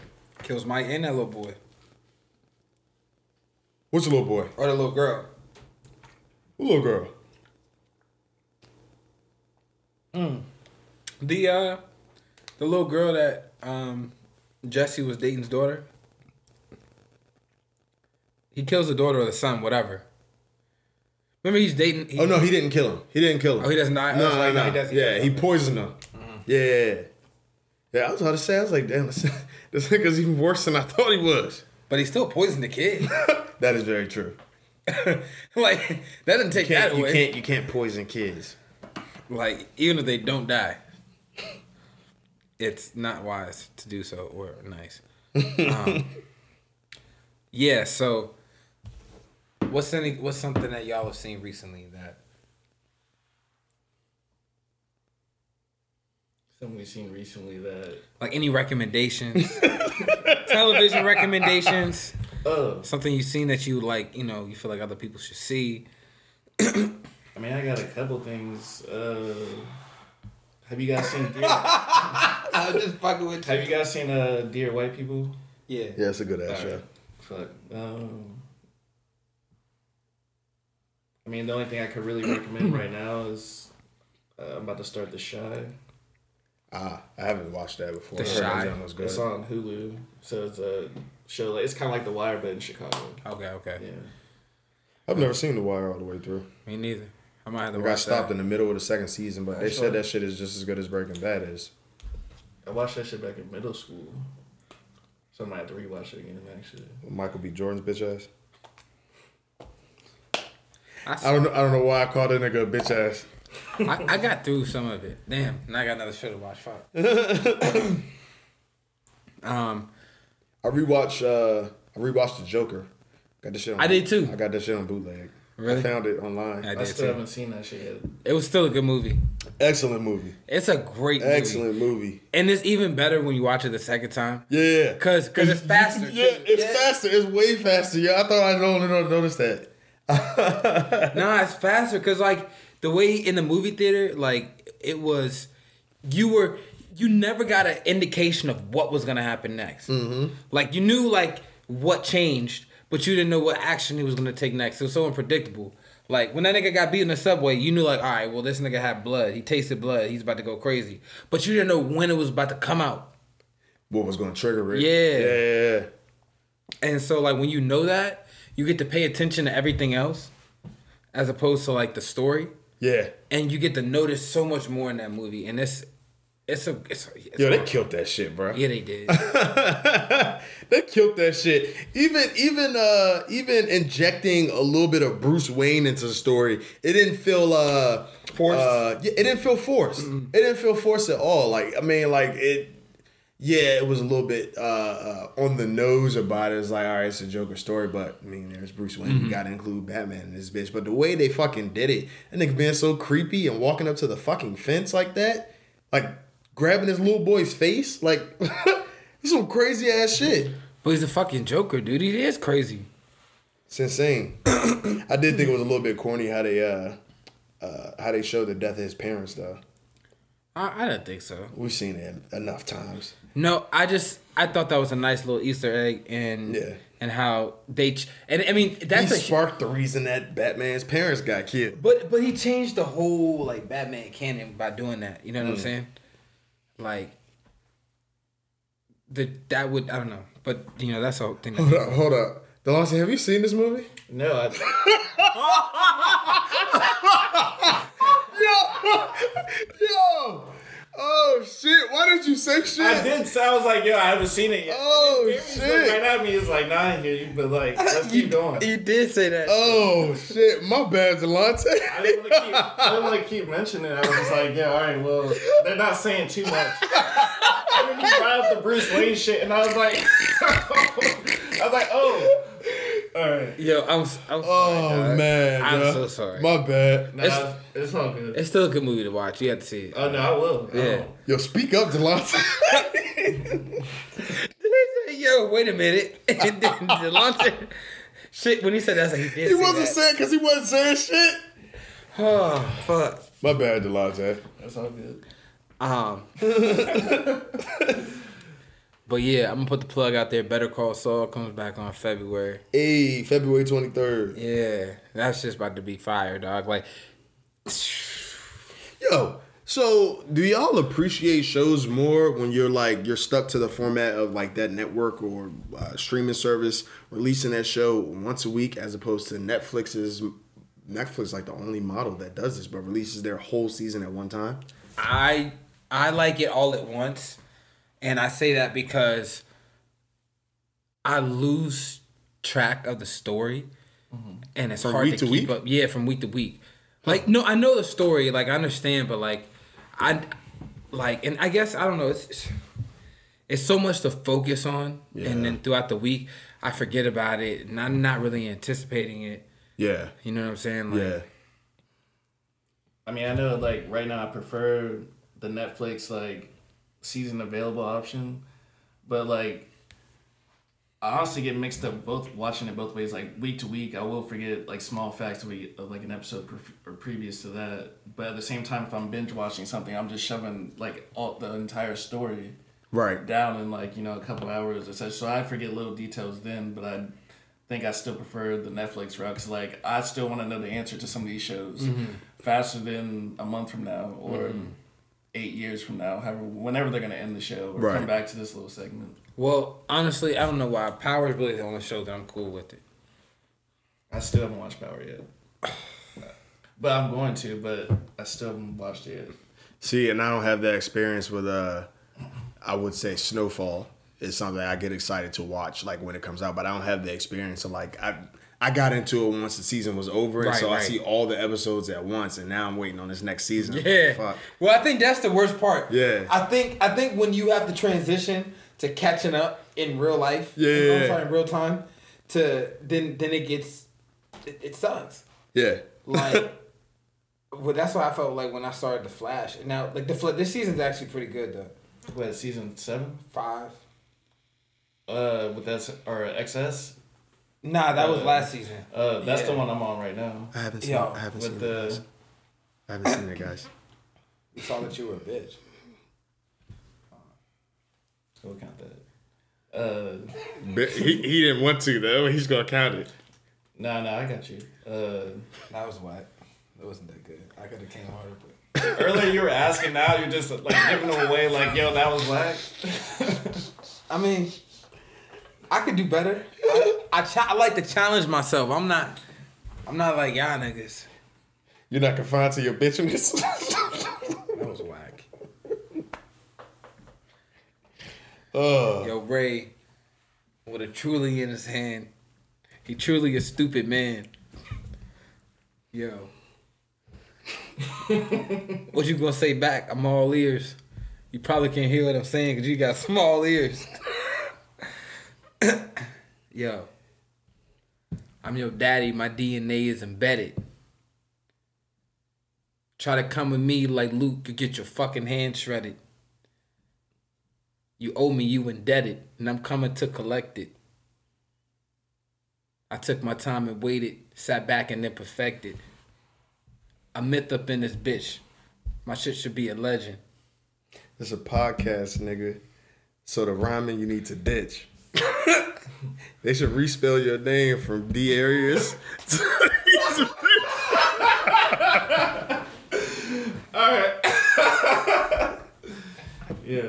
Speaker 1: Kills Mike and that little boy.
Speaker 3: What's the little boy?
Speaker 1: Or the little girl.
Speaker 3: Little girl?
Speaker 1: The uh the little girl that um Jesse was dating's daughter. He kills the daughter or the son, whatever. Remember he's dating he,
Speaker 3: Oh no, he didn't kill him. He didn't kill him.
Speaker 1: Oh, he doesn't die?
Speaker 3: No,
Speaker 1: Oh,
Speaker 3: no,
Speaker 1: like,
Speaker 3: no.
Speaker 1: no, he doesn't
Speaker 3: yeah, he poisoned him. Yeah. Yeah, I was about to say, I was like, damn, this, this nigga's even worse than I thought he was.
Speaker 1: But he still poisoned the kid.
Speaker 3: That is very true.
Speaker 1: like that doesn't take that
Speaker 3: Can't, you
Speaker 1: away.
Speaker 3: can't you can't poison kids.
Speaker 1: Like even if they don't die, it's not wise to do so or nice. Um, yeah. So, what's any what's something that y'all have seen recently that
Speaker 2: Something we've seen recently that.
Speaker 1: like any recommendations, television recommendations,
Speaker 2: Oh,
Speaker 1: something you've seen that you like, you know, you feel like other people should see.
Speaker 2: I mean, I got a couple things. Uh, have you guys seen Dear?
Speaker 1: I'm just fucking with
Speaker 2: have you guys seen uh, Dear White People?
Speaker 1: Yeah.
Speaker 3: Yeah, it's a good ass show.
Speaker 2: Alright. Fuck. Um, I mean, the only thing I could really recommend right now is uh, I'm about to start The Chi.
Speaker 3: Ah, I haven't watched that before.
Speaker 1: The Chi.
Speaker 3: that was good.
Speaker 2: It's on Hulu, so it's a show. Like, it's kind of like The Wire, but in Chicago.
Speaker 1: Okay. Okay.
Speaker 2: Yeah.
Speaker 3: I've never seen The Wire all the way through.
Speaker 1: Me neither. I might have to
Speaker 3: I got stopped
Speaker 1: that.
Speaker 3: in the middle of the second season, but they
Speaker 2: That's
Speaker 3: said
Speaker 2: all.
Speaker 3: that shit is just as good as Breaking Bad is.
Speaker 2: I watched that shit back in middle school, so I might have to rewatch it again. Actually,
Speaker 3: Michael B. Jordan's bitch ass.
Speaker 1: I,
Speaker 3: I don't know. I don't know why I called that nigga a bitch ass.
Speaker 1: I, I got through some of it. Damn, now I got another show to watch. Fuck. um,
Speaker 3: I rewatched. Uh, I rewatched the Joker. Got this shit. On
Speaker 1: I did too.
Speaker 3: I got that shit on bootleg.
Speaker 1: Really?
Speaker 3: I found it online.
Speaker 1: I
Speaker 2: I still
Speaker 1: too.
Speaker 2: haven't seen that shit yet.
Speaker 1: It was still a good movie.
Speaker 3: Excellent movie.
Speaker 1: It's a great movie.
Speaker 3: Excellent movie.
Speaker 1: And it's even better when you watch it the second time.
Speaker 3: Yeah.
Speaker 1: 'cause Cause it's faster,
Speaker 3: Yeah, it's
Speaker 1: Yeah.
Speaker 3: faster. It's way faster. Yeah, I thought I don't notice that.
Speaker 1: nah, it's faster because like the way in the movie theater, like it was, you were you never got an indication of what was gonna happen next. Mm-hmm. Like you knew like what changed, but you didn't know what action he was gonna take next. It was so unpredictable. Like when that nigga got beat in the subway, you knew like, all right, well this nigga had blood. He tasted blood. He's about to go crazy. But you didn't know when it was about to come out.
Speaker 3: What was going to trigger it?
Speaker 1: Yeah.
Speaker 3: Yeah, yeah.
Speaker 1: And so like when you know that, you get to pay attention to everything else, as opposed to like the story,
Speaker 3: Yeah.
Speaker 1: and you get to notice so much more in that movie. And it's it's a it's, a, it's
Speaker 3: Yo, they killed that shit, bro.
Speaker 1: yeah they did.
Speaker 3: they killed that shit. Even even uh even injecting a little bit of Bruce Wayne into the story, it didn't feel uh
Speaker 1: Forced?
Speaker 3: Uh, yeah, it didn't feel forced. It didn't feel forced at all. Like I mean, like it. Yeah, it was a little bit uh, uh, on the nose about it. It's like, all right, it's a Joker story, but I mean, there's Bruce Wayne. You got to include Batman in this bitch. But the way they fucking did it, and nigga being so creepy and walking up to the fucking fence like that, like grabbing his little boy's face, like some crazy ass shit.
Speaker 1: but he's a fucking Joker, dude. He is crazy.
Speaker 3: It's insane. I did think it was a little bit corny how they uh, uh, how they showed the death of his parents though.
Speaker 1: I, I don't think so.
Speaker 3: We've seen it enough times.
Speaker 1: No, I just I thought that was a nice little Easter egg and
Speaker 3: Yeah.
Speaker 1: and how they ch- and I mean that's
Speaker 3: he
Speaker 1: a
Speaker 3: sparked the reason that Batman's parents got killed.
Speaker 1: But but he changed the whole like Batman canon by doing that. You know what I'm saying? Like the that would I don't know, but you know that's a thing.
Speaker 3: Hold up, hold up. Delonte, have you seen this movie?
Speaker 2: No, I,
Speaker 3: Yo! Oh shit! Why did you say shit?
Speaker 2: I did. So I was like, yo, I haven't seen it yet.
Speaker 3: Oh,
Speaker 2: Jeremy's
Speaker 3: shit.
Speaker 2: Right at me, it's like, nah, I hear you, but like, let's keep going.
Speaker 1: You did say that.
Speaker 3: Oh shit! My bad, Delonte.
Speaker 2: I didn't want to keep. I didn't want to keep mentioning it. I was just like, yeah, all right, well, they're not saying too much. and then he brought up the Bruce Wayne shit, and I was like, I was like, oh, all right.
Speaker 1: Yo, I'm s- I'm sorry.
Speaker 3: Oh
Speaker 1: dog.
Speaker 3: man,
Speaker 1: I'm
Speaker 3: yo.
Speaker 1: so sorry.
Speaker 3: My bad.
Speaker 2: Nah,
Speaker 1: It's-
Speaker 2: it's, all good.
Speaker 1: It's still a good movie to watch. You have to see it.
Speaker 2: oh no, I will.
Speaker 1: Yeah.
Speaker 2: will.
Speaker 3: Yo, speak up, Delonte.
Speaker 1: Yo, wait a minute. And Delonte, shit, when he said that, I was like, he did
Speaker 3: he
Speaker 1: say
Speaker 3: wasn't
Speaker 1: that.
Speaker 3: saying because he wasn't saying shit.
Speaker 1: Oh, fuck.
Speaker 3: My bad, Delonte.
Speaker 2: That's all good.
Speaker 1: Um, but yeah, I'm gonna put the plug out there. Better Call Saul comes back on February.
Speaker 3: Hey, February twenty third.
Speaker 1: Yeah, that's just about to be fire, dog. Like,
Speaker 3: Yo, so do y'all appreciate shows more when you're like you're stuck to the format of like that network or uh, streaming service releasing that show once a week as opposed to Netflix's Netflix is like the only model that does this but releases their whole season at one time.
Speaker 1: I I like it all at once, and I say that because I lose track of the story, mm-hmm. and it's
Speaker 3: From
Speaker 1: hard
Speaker 3: week
Speaker 1: to,
Speaker 3: to
Speaker 1: keep
Speaker 3: week?
Speaker 1: up. Yeah, from week to week. Like no, I know the story. Like I understand, but like I like, and I guess I don't know. It's it's, it's so much to focus on,
Speaker 3: Yeah.
Speaker 1: and then throughout the week, I forget about it, and I'm not really anticipating it.
Speaker 3: Yeah.
Speaker 1: You know what I'm saying? Like,
Speaker 3: Yeah.
Speaker 2: I mean, I know like right now I prefer the Netflix like season available option, but like I honestly get mixed up both watching it both ways. Like week to week, I will forget like small facts of, we- of like an episode pre- or previous to that. But at the same time, if I'm binge watching something, I'm just shoving like all the entire story
Speaker 3: Right.
Speaker 2: down in like you know a couple hours or such. So I forget little details then, but I think I still prefer the Netflix route because like I still want to know the answer to some of these shows mm-hmm. faster than a month from now or mm-hmm. Eight years from now, however whenever they're gonna end the show or
Speaker 3: Right.
Speaker 2: come back to this little segment.
Speaker 1: Well, honestly, I don't know why. Power is really the only show that I'm cool with it.
Speaker 2: I still haven't watched Power yet. But I'm going to, but I still haven't watched it yet.
Speaker 3: See, and I don't have that experience with uh I would say Snowfall is something I get excited to watch like when it comes out, but I don't have the experience of like I I got into it once the season was over, and
Speaker 1: Right,
Speaker 3: so I see all the episodes at once, and now I'm waiting on this next season. I'm like,
Speaker 1: Yeah.
Speaker 3: fuck.
Speaker 1: Well, I think that's the worst part.
Speaker 3: Yeah.
Speaker 1: I think I think when you have to transition to catching up in real life.
Speaker 3: Yeah,
Speaker 1: in-
Speaker 3: yeah,
Speaker 1: sorry, in real time. To then then it gets it, it sucks.
Speaker 3: Yeah,
Speaker 1: Like. Well, that's why I felt like when I started the Flash. Now, like the Fla- this season's actually pretty good though.
Speaker 2: What season seven?
Speaker 1: Five.
Speaker 2: Uh, with that or XS?
Speaker 1: Nah, that was
Speaker 2: Uh,
Speaker 1: last season.
Speaker 2: Uh, that's the one I'm on right now.
Speaker 3: I haven't seen.
Speaker 1: Yo,
Speaker 3: I haven't seen
Speaker 2: the
Speaker 3: it. I haven't seen it, guys.
Speaker 1: We saw that you were a bitch.
Speaker 2: We'll count that. Uh,
Speaker 3: But he, he didn't want to though. He's gonna count it.
Speaker 2: no, no, I got you. Uh,
Speaker 1: That was whack. That wasn't that good. I could have came harder, but
Speaker 2: earlier you were asking, now you're just like giving them away. Like, yo, that was whack.
Speaker 1: I mean, I could do better. I, I, I like to challenge myself. I'm not. I'm not like y'all niggas.
Speaker 3: You're not confined to your bitchiness.
Speaker 1: That was whack.
Speaker 3: uh,
Speaker 1: Yo, Ray, with a truly in his hand, he truly a stupid man. Yo. what you gonna say back? I'm all ears. You probably can't hear what I'm saying because you got small ears. Yo. I'm your daddy. My DNA is embedded. Try to come with me like Luke, you get your fucking hand shredded. You owe me, you indebted, and I'm coming to collect it. I took my time and waited, sat back and then perfected. A myth up in this bitch. My shit should be a legend.
Speaker 3: it's a podcast, nigga. So the rhyming you need to ditch. they should respell your name from D areas. Alright.
Speaker 2: Yeah.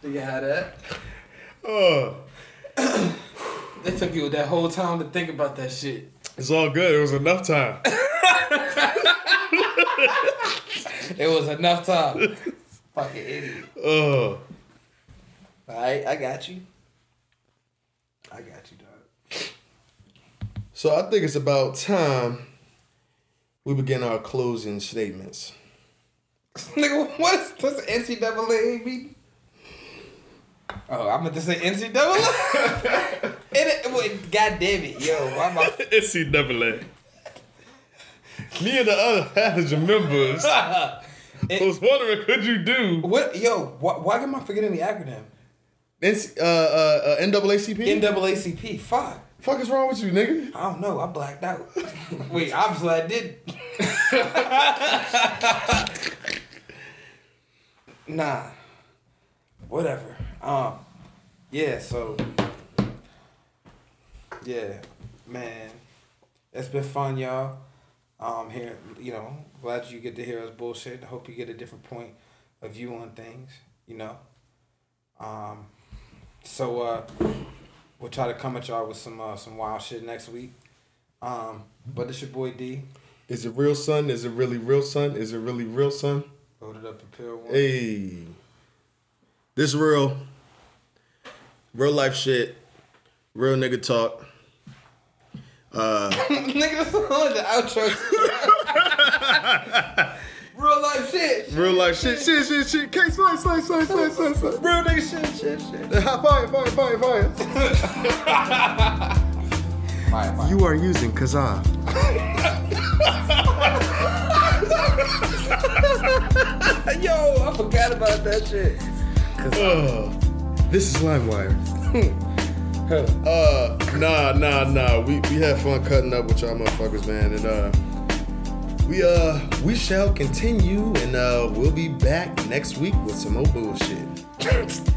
Speaker 1: Do you have that?
Speaker 3: oh,
Speaker 1: It took you that whole time to think about that shit.
Speaker 3: it's all good. It was enough time.
Speaker 1: It was enough time. Fucking idiot.
Speaker 3: Oh,
Speaker 1: Alright, I got you. I got you, dog.
Speaker 3: So I think it's about time we begin our closing statements.
Speaker 1: Nigga, what's what's NCAA mean? Oh, I meant to say NCAA. it, wait, God damn it, yo, why am I?
Speaker 3: NCAA. Me and the other passenger members I was wondering, could you do
Speaker 1: What, yo, why, why am I forgetting the acronym?
Speaker 3: NC, uh, uh, uh, NAACP?
Speaker 1: NAACP. Fuck.
Speaker 3: Fuck is wrong with you, nigga?
Speaker 1: I don't know. I blacked out. Wait, obviously I did. nah. Whatever. Um. Yeah. So. Yeah, man. It's been fun, y'all. Um. Here, you know, glad you get to hear us bullshit. I hope you get a different point of view on things. You know. Um. So uh, we'll try to come at y'all with some uh, some wild shit next week. Um, but it's your boy D.
Speaker 3: Is it real, son? Is it really real, son? Is it really real, son?
Speaker 1: Loaded up a pill one.
Speaker 3: Hey. This real. Real life shit. Real nigga talk. Uh,
Speaker 1: Nigga, that's only the outro. Real life shit.
Speaker 3: real life shit, shit, shit, shit. Case slice, slice, slice, slice, slice, slice.
Speaker 1: Real nigga shit, shit, shit.
Speaker 3: Fire, fire, fire, fire.
Speaker 1: Fire, fire.
Speaker 3: You are using Kazaa.
Speaker 1: Yo, I forgot about that shit.
Speaker 3: Uh, this is LimeWire. uh, nah, nah, nah. We we had fun cutting up with y'all motherfuckers, man, and uh, we uh we shall continue, and uh, we'll be back next week with some more bullshit.